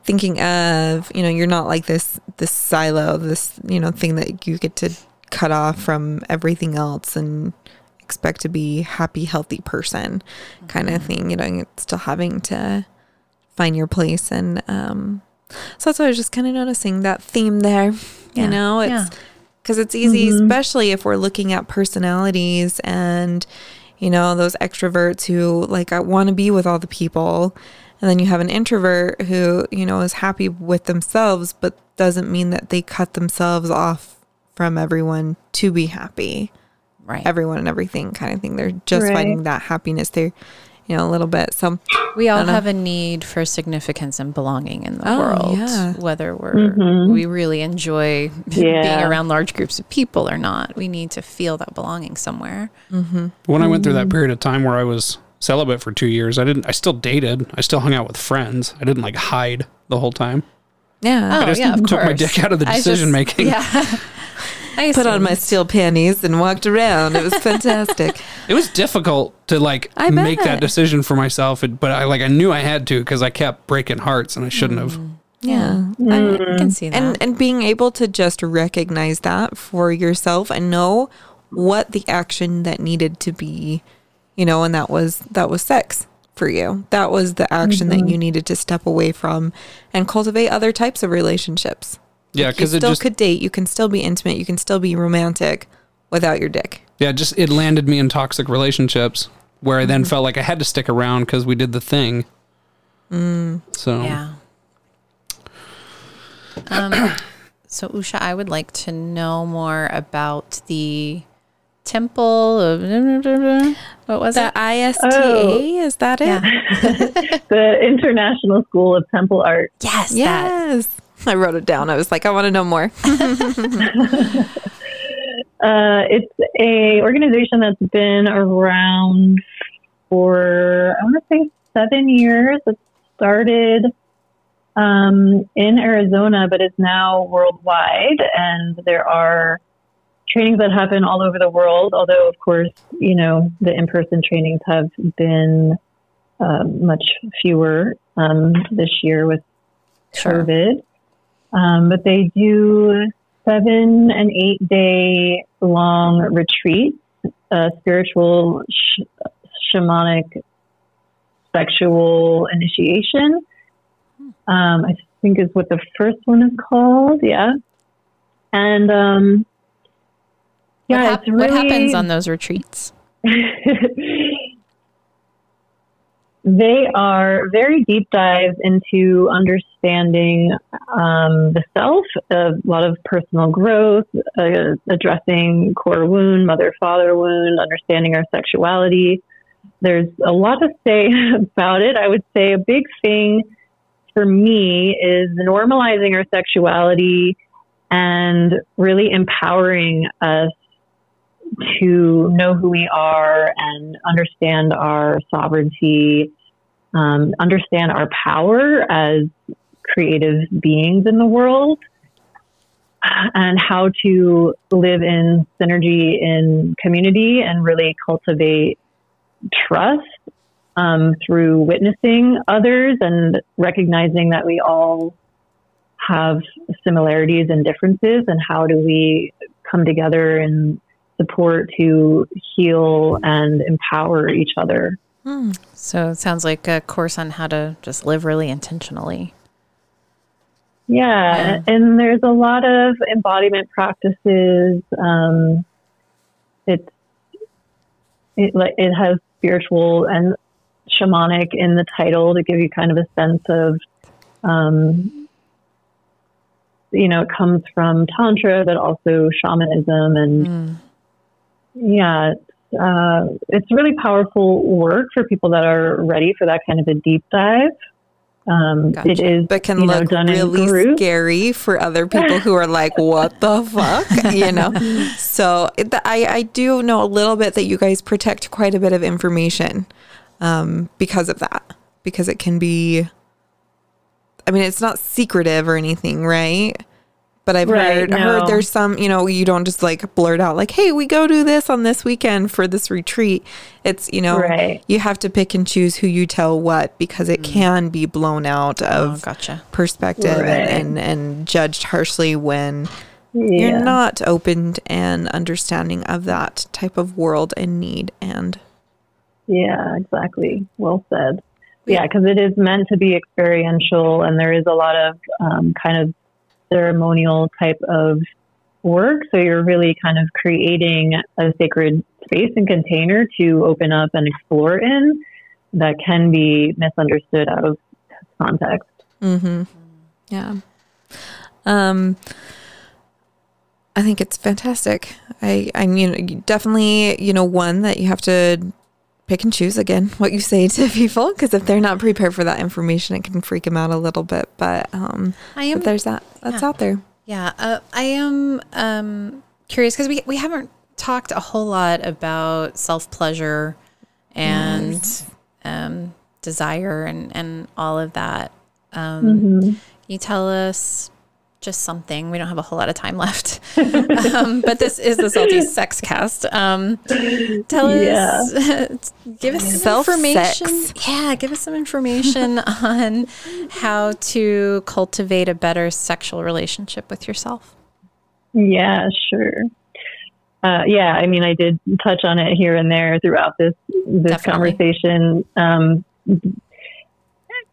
thinking of you know you're not like this this silo this you know thing that you get to cut off from everything else and expect to be happy healthy person kind of mm-hmm. thing you know still having to find your place and um So that's why I was just kind of noticing that theme there. Yeah. You know, it's because it's easy, especially if we're looking at personalities and, you know, those extroverts who like I want to be with all the people. And then you have an introvert who, you know, is happy with themselves, but doesn't mean that they cut themselves off from everyone to be happy Right. everyone and everything kind of thing. They're just Right. finding that happiness there, you know, a little bit. So we all have a need for significance and belonging in the Oh, world, yeah. whether we're Mhm. we really enjoy being around large groups of people or not. We need to feel that belonging somewhere. When I went through that period of time where I was celibate for two years, I didn't. I still dated. I still hung out with friends. I didn't like hide the whole time. yeah, Oh, just yeah, of took my dick out of the I just- decision making. Yeah. I put on my steel panties and walked around. It was fantastic. It was difficult to like I make that decision for myself, but I like I knew I had to because I kept breaking hearts and I shouldn't have. Mm. yeah. I, I can see that. And and being able to just recognize that for yourself and know what the action that needed to be, you know, and that was that was sex for you. That was the action that mm-hmm. you needed to step away from and cultivate other types of relationships. Yeah, you because it still just could date, you can still be intimate, you can still be romantic without your dick. yeah just it landed me in toxic relationships where I then mm-hmm. felt like I had to stick around because we did the thing. Mm. So Yeah. Um, so, Usha, I would like to know more about the temple of what was The it? ISTA, Oh. is that it? Yeah. The International School of Temple Art. Yes. That. Yes. I wrote it down. I was like, I want to know more. Uh, it's a organization that's been around for I want to say seven years. It started um, in Arizona, but is now worldwide, and there are trainings that happen all over the world. Although, of course, you know the in-person trainings have been uh, much fewer um, this year with Sure. COVID. Um, but they do seven and eight day long retreats, uh, spiritual, sh- shamanic, sexual initiation. Um, I think is what the first one is called. Yeah. And um, What, yeah, hap- it's really what happens on those retreats? they are very deep dives into understanding um, the self, a lot of personal growth, uh, addressing core wound, mother father wound, understanding our sexuality. There's a lot to say about it. I would say a big thing for me is normalizing our sexuality and really empowering us to know who we are and understand our sovereignty, um, understand our power as creative beings in the world, and how to live in synergy in community and really cultivate trust um, through witnessing others and recognizing that we all have similarities and differences, and how do we come together and support to heal and empower each other. So it sounds like a course on how to just live really intentionally. Yeah, and there's a lot of embodiment practices. Um, it's it it has spiritual and shamanic in the title to give you kind of a sense of, um, you know, it comes from tantra, but also shamanism, and yeah, it's, uh, it's really powerful work for people that are ready for that kind of a deep dive. Um, Gotcha. It is, But can you know, look really scary for other people who are like, what the fuck? You know? So it, I, I do know a little bit that you guys protect quite a bit of information um, because of that. Because it can be, I mean, it's not secretive or anything, right? But I've Right, heard, no. heard there's some, you know, you don't just like blurt out like, "Hey, we go do this on this weekend for this retreat." It's, you know, Right. you have to pick and choose who you tell what because it can be blown out Oh, of gotcha. perspective Right. and, and and judged harshly when Yeah. you're not opened and understanding of that type of world and need and Yeah, exactly. Well said. yeah, because it is meant to be experiential, and there is a lot of um, kind of ceremonial type of work. So you're really kind of creating a sacred space and container to open up and explore in that can be misunderstood out of context. Mm-hmm. Yeah. Um, I think it's fantastic. I, I mean, definitely, you know, one that you have to pick and choose again what you say to people because if they're not prepared for that information, it can freak them out a little bit. But um, I am- but there's that that's yeah. out there. Yeah, uh, I am um, curious because we, we haven't talked a whole lot about self pleasure and um, desire and, and all of that. Um, Can you tell us just something? We don't have a whole lot of time left, um, but this is the Salty Sex Cast. Um, tell us, give us some information. Yeah, give us some information on how to cultivate a better sexual relationship with yourself. Yeah, sure. Uh, yeah, I mean, I did touch on it here and there throughout this this Definitely. conversation, um,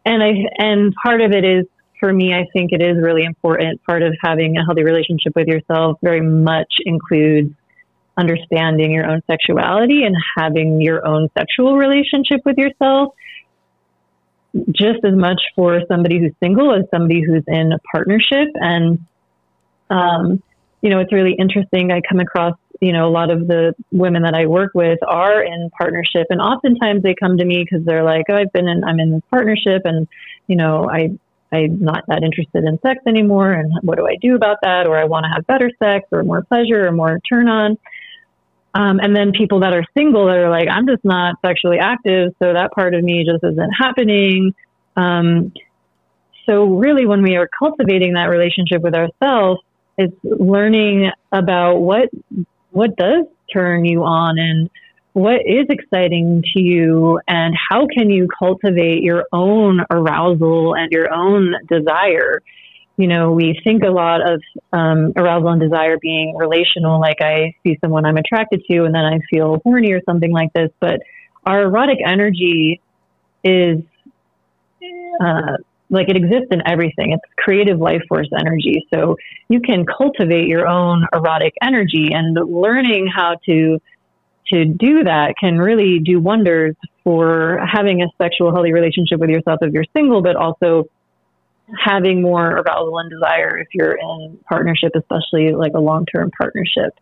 and I and part of it is for me. I think it is really important. Part of having a healthy relationship with yourself very much includes understanding your own sexuality and having your own sexual relationship with yourself. Just as much for somebody who's single as somebody who's in a partnership, and um, you know, it's really interesting. I come across, you know, a lot of the women that I work with are in partnership, and oftentimes they come to me because they're like, "Oh, I've been in, I'm in this partnership, and you know, I, I'm not that interested in sex anymore, and what do I do about that? Or I want to have better sex, or more pleasure, or more turn on." Um, and then people that are single that are like, I'm just not sexually active, so that part of me just isn't happening. Um, so really, when we are cultivating that relationship with ourselves, it's learning about what what does turn you on and what is exciting to you and how can you cultivate your own arousal and your own desire you know we think a lot of um, arousal and desire being relational like i see someone i'm attracted to and then i feel horny or something like this but our erotic energy is uh, like it exists in everything. It's creative life force energy. So you can cultivate your own erotic energy and learning how to to do that can really do wonders for having a sexual healthy relationship with yourself if you're single, but also having more arousal and desire if you're in partnership, especially like a long term partnership.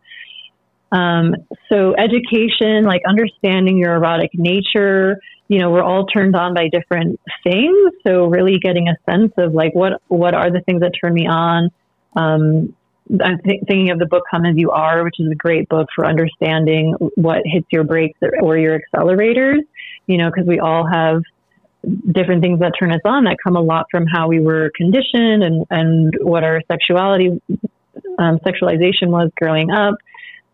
Um, so education, like understanding your erotic nature, you know, we're all turned on by different things. So really getting a sense of like what what are the things that turn me on. Um, I'm th- thinking of the book "Come as You Are," which is a great book for understanding what hits your brakes or, or your accelerators. You know, because we all have different things that turn us on that come a lot from how we were conditioned and and what our sexuality um, sexualization was growing up.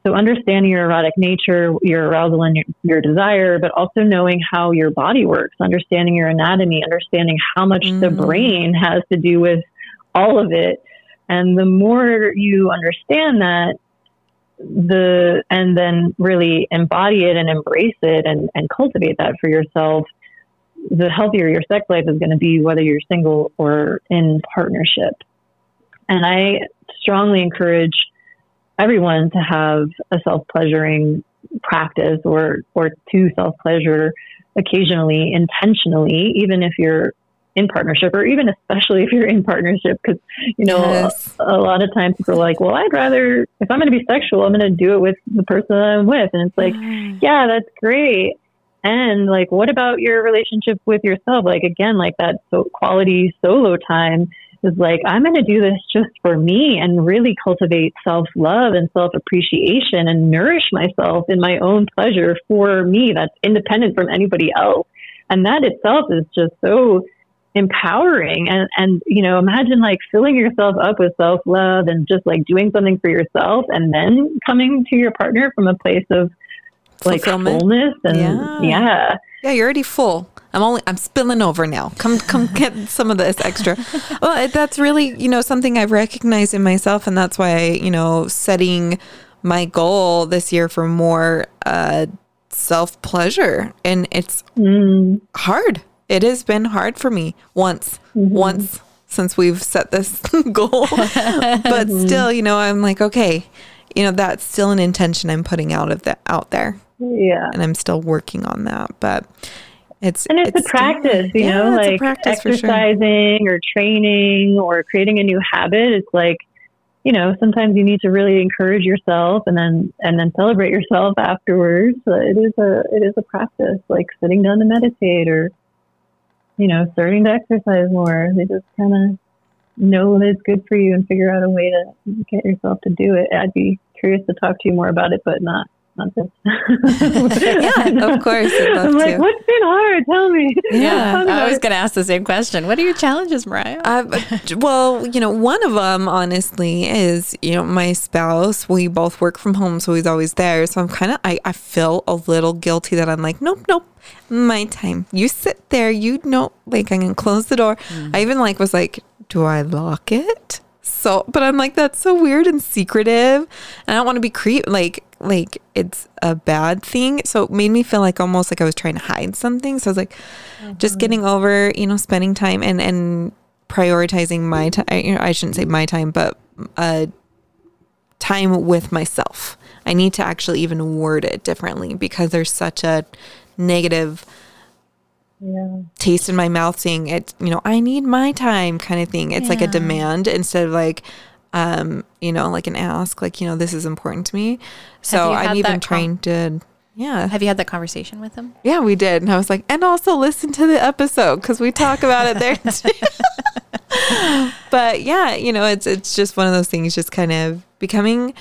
So understanding your erotic nature, your arousal and your, your desire, but also knowing how your body works, understanding your anatomy, understanding how much the brain has to do with all of it. And the more you understand that, the and then really embody it and embrace it and, and cultivate that for yourself, the healthier your sex life is going to be, whether you're single or in partnership. And I strongly encourage everyone to have a self pleasuring practice or or to self pleasure occasionally, intentionally, even if you're in partnership or even especially if you're in partnership because you know Yes. a, a lot of times people are like well i'd rather if i'm going to be sexual i'm going to do it with the person that i'm with. And it's like mm. yeah that's great. And like what about your relationship with yourself? Like again like that so quality solo time is like i'm going to do this just for me and really cultivate self-love and self-appreciation and nourish myself in my own pleasure for me that's independent from anybody else. And that itself is just so empowering and and you know imagine like filling yourself up with self-love and just like doing something for yourself and then coming to your partner from a place of like fullness and Yeah. yeah Yeah, you're already full. I'm only I'm spilling over now. Come come get some of this extra. Well, that's really, you know, something I've recognized in myself and that's why, you know, setting my goal this year for more uh self-pleasure and it's Mm, hard. It has been hard for me once, mm-hmm. once since we've set this goal. but mm-hmm. still, you know, I'm like, okay, you know, that's still an intention I'm putting out of the out there, Yeah. and I'm still working on that. But it's And it's, a practice, you Yeah, know, it's like practice for sure. exercising or training or creating a new habit. It's like, you know, sometimes you need to really encourage yourself and then and then celebrate yourself afterwards. It is a it is a practice, like sitting down to meditate or, you know, starting to exercise more. They just kind of know that it's good for you and figure out a way to get yourself to do it. I'd be curious to talk to you more about it, but not not. Yeah, of course, I'd love I'm like, to. what's been hard? Tell me. Yeah, I about was going to ask the same question. What are your challenges, Mariah? Uh, well, you know, one of them, honestly, is, you know, my spouse. We both work from home, so he's always there. So I'm kind of, I, I feel a little guilty that I'm like, nope, nope, my time. You sit there, you know, like I'm going to close the door. I even like was like, do I lock it? So, but I'm like, that's so weird and secretive. And I don't want to be creep, like, like it's a bad thing. So it made me feel like almost like I was trying to hide something. So I was like, just getting over, you know, spending time and, and prioritizing my time. You know, I shouldn't say my time, but uh, time with myself. I need to actually even word it differently because there's such a negative Yeah. taste in my mouth saying it, you know, I need my time kind of thing. It's like a demand instead of like, um, you know, like an ask, like, you know, this is important to me. So I'm even trying to, yeah. Have you had that conversation with him? Yeah, we did. And I was like, and also listen to the episode because we talk about it there too. but yeah, you know, it's it's just one of those things, just kind of becoming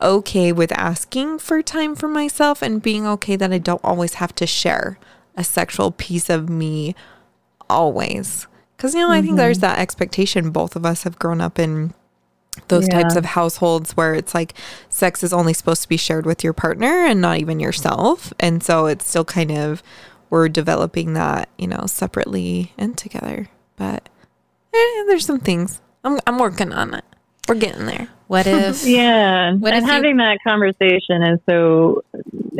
okay with asking for time for myself and being okay that I don't always have to share a sexual piece of me always. Because, you know, I think there's that expectation both of us have grown up in those types of households where it's like sex is only supposed to be shared with your partner and not even yourself. And so it's still kind of, we're developing that, you know, separately and together. But eh, there's some things. I'm, I'm working on it. We're getting there. What if? Yeah. What if and you- having that conversation is so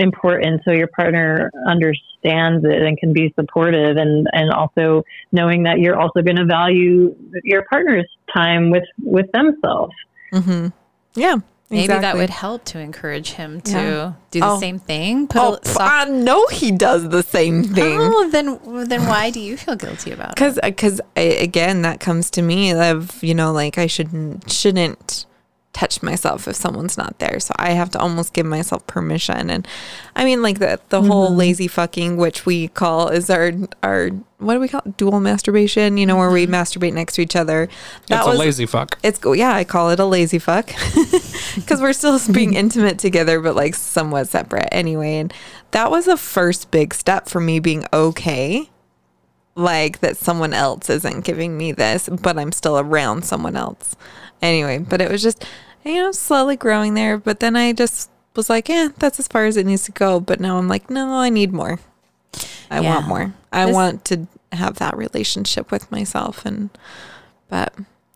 important so your partner understands it and can be supportive and, and also knowing that you're also going to value your partner's time with, with themselves. Mm-hmm. Yeah. Maybe that would help to encourage him to Yeah. do the Oh. same thing. Put Oh, a soft- I know he does the same thing. Oh, then then why do you feel guilty about it? because because again that comes to me of you know like i shouldn't shouldn't touch myself if someone's not there. So i have to almost give myself permission. And i mean like the the whole mm-hmm. lazy fucking which we call is our our what do we call it? dual masturbation you know where we mm-hmm. masturbate next to each other. That's a lazy fuck. it's yeah i call it a lazy fuck. Because we're still being intimate together but like somewhat separate. Anyway and that was a first big step for me being okay like that someone else isn't giving me this but i'm still around someone else anyway but it was just you know slowly growing there but then i just was like yeah that's as far as it needs to go but now i'm like no i need more i Yeah. want more i This- want to have that relationship with myself and but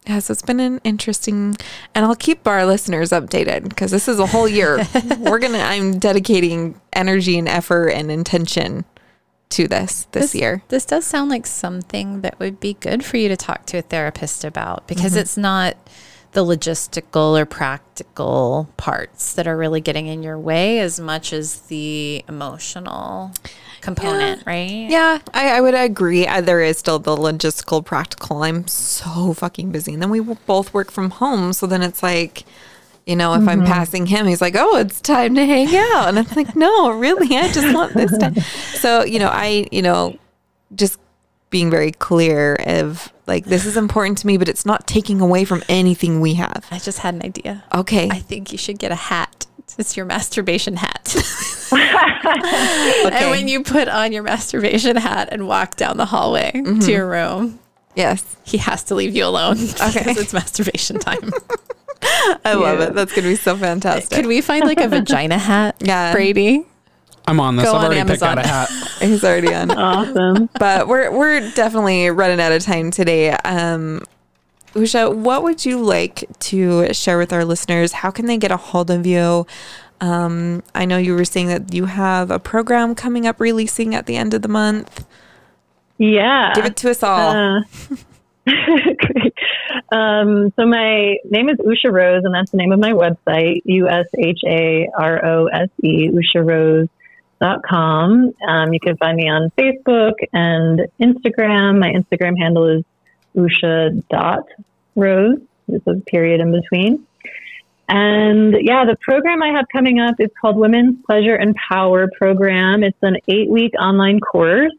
yeah, so it's been an interesting, and I'll keep our listeners updated because this is a whole year. We're gonna, I'm dedicating energy and effort and intention to this this, year. This does sound like something that would be good for you to talk to a therapist about because Mm-hmm. it's not the logistical or practical parts that are really getting in your way as much as the emotional component, right? Yeah, I, I would agree. Uh, there is still the logistical, practical. I'm so fucking busy, and then we both work from home, so then it's like. You know, if I'm passing him, he's like, "Oh, it's time to hang out," and I'm like, "No, really, I just want this time." So, you know, I, you know, just being very clear of like this is important to me, but it's not taking away from anything we have. I just had an idea. Okay, I think you should get a hat. It's your masturbation hat. okay. And when you put on your masturbation hat and walk down the hallway Mm-hmm. to your room, yes, he has to leave you alone because it's masturbation time. I love it. That's gonna be so fantastic. Could we find like a vagina hat, Yeah. Brady? I'm on this. Go I've on already picked out a Amazon. hat. He's already on. Awesome. but we're we're definitely running out of time today. Um, Usha, what would you like to share with our listeners? How can they get a hold of you? Um, I know you were saying that you have a program coming up releasing at the end of the month. Yeah. Give it to us all. Uh, great. Um, so my name is Usha Rose, and that's the name of my website, U S H A R O S E, usharose.com. Um, you can find me on Facebook and Instagram. My Instagram handle is usha.rose. There's a period in between. And yeah, the program I have coming up is called Women's Pleasure and Power Program. It's an eight week online course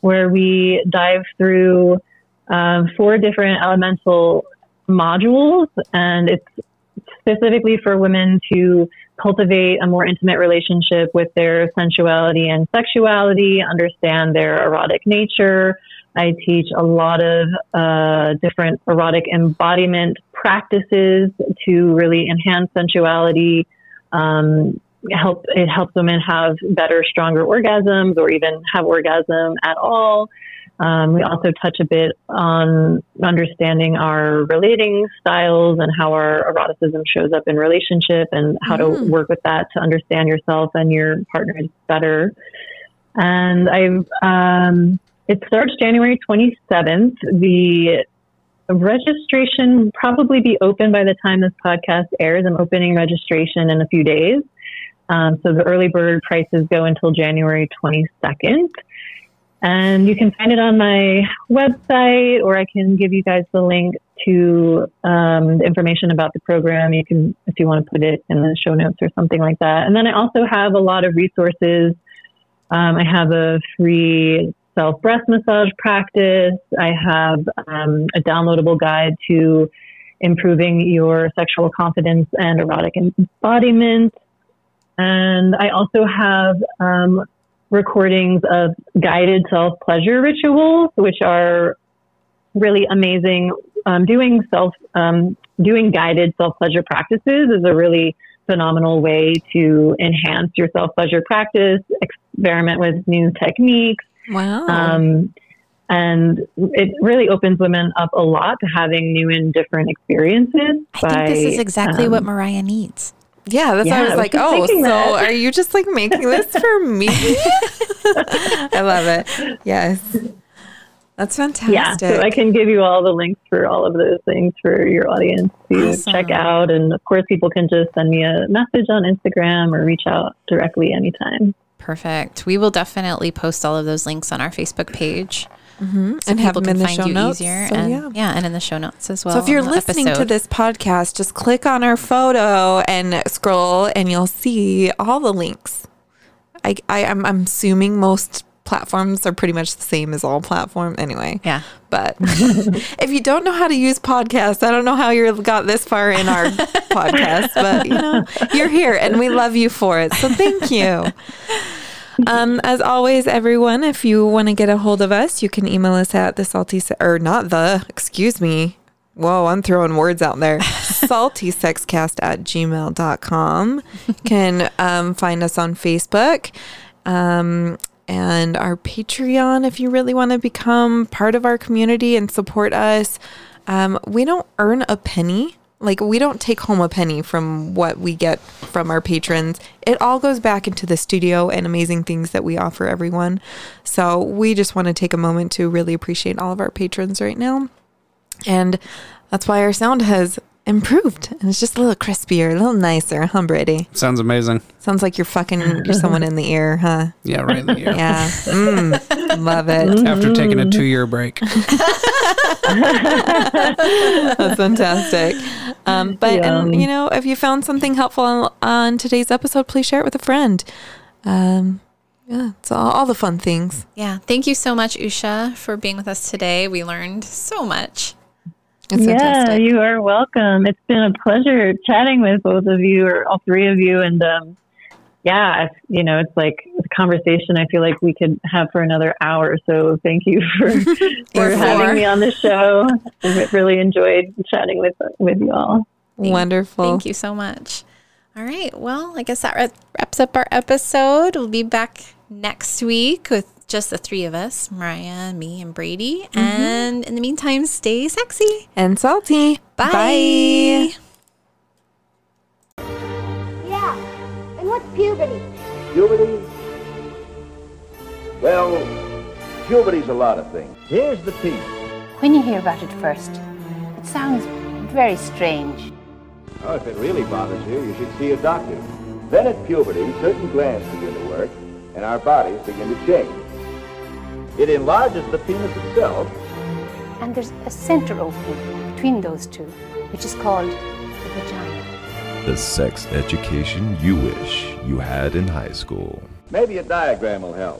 where we dive through um, four different elemental modules, and it's specifically for women to cultivate a more intimate relationship with their sensuality and sexuality, understand their erotic nature. I teach a lot of uh, different erotic embodiment practices to really enhance sensuality. Um, help it helps women have better, stronger orgasms, or even have orgasm at all. Um, we also touch a bit on understanding our relating styles and how our eroticism shows up in relationship and how to work with that to understand yourself and your partners better. And I've, um, it starts January 27th. The registration will probably be open by the time this podcast airs. I'm opening registration in a few days. Um, so the early bird prices go until January 22nd. And you can find it on my website, or I can give you guys the link to um, the information about the program. You can, if you want to put it in the show notes or something like that. And then I also have a lot of resources. Um, I have a free self breast massage practice. I have um, a downloadable guide to improving your sexual confidence and erotic embodiment. And I also have um, recordings of guided self pleasure rituals, which are really amazing. Um, doing self, um, doing guided self pleasure practices is a really phenomenal way to enhance your self pleasure practice, experiment with new techniques. Wow. Um, and it really opens women up a lot to having new and different experiences. I think this is exactly um, what Mariah needs. Yeah, that's why I was I was like, oh, so that. are you just like making this for me? I love it. Yes. That's fantastic. Yeah, so I can give you all the links for all of those things for your audience to Awesome. check out. And of course, people can just send me a message on Instagram or reach out directly anytime. Perfect. We will definitely post all of those links on our Facebook page. Mm-hmm. So and have them in the find show you notes. easier. So, and, yeah. yeah. and in the show notes as well. So if you're listening to this podcast, just click on our photo and scroll, and you'll see all the links. I, I I'm, I'm assuming most platforms are pretty much the same as all platform anyway. Yeah. But if you don't know how to use podcasts, I don't know how you got this far in our podcast, but you know, you're here and we love you for it. So thank you. Um, as always, everyone, if you want to get a hold of us, you can email us at the salty se- or not the, excuse me. Whoa, I'm throwing words out there. salty sexcast at gmail.com. You can um, find us on Facebook. Um, and our Patreon if you really want to become part of our community and support us. Um, we don't earn a penny. Like, we don't take home a penny from what we get from our patrons. It all goes back into the studio and amazing things that we offer everyone. So, we just want to take a moment to really appreciate all of our patrons right now. And that's why our sound has improved. And it's just a little crispier, a little nicer, huh, Brady? Sounds amazing. Sounds like you're fucking you're someone in the ear, huh? Yeah, right in the ear. Yeah. Mm, love it. After taking a two year break. That's fantastic. Um, but and you know, if you found something helpful on, on today's episode, please share it with a friend. Um, yeah, it's all, all the fun things. Yeah. Thank you so much, Usha, for being with us today. We learned so much. It's yeah, fantastic. you are welcome. It's been a pleasure chatting with both of you or all three of you. And um, yeah, you know, it's like a conversation I feel like we could have for another hour. So thank you for, for having me on the show. I really enjoyed chatting with with you all. Wonderful. Thank you so much. All right. Well, I guess that wraps up our episode. We'll be back next week with just the three of us Mariah, me, and Brady. Mm-hmm. And in the meantime, stay sexy. And salty. Bye. Yeah. And what's puberty? Puberty? Well, Puberty's a lot of things. Here's the penis. When you hear about it first, it sounds very strange. Oh, if it really bothers you, you should see a doctor. Then at puberty, certain glands begin to work, and our bodies begin to change. It enlarges the penis itself, And there's a center opening between those two, which is called the vagina. The sex education you wish you had in high school. Maybe a diagram will help.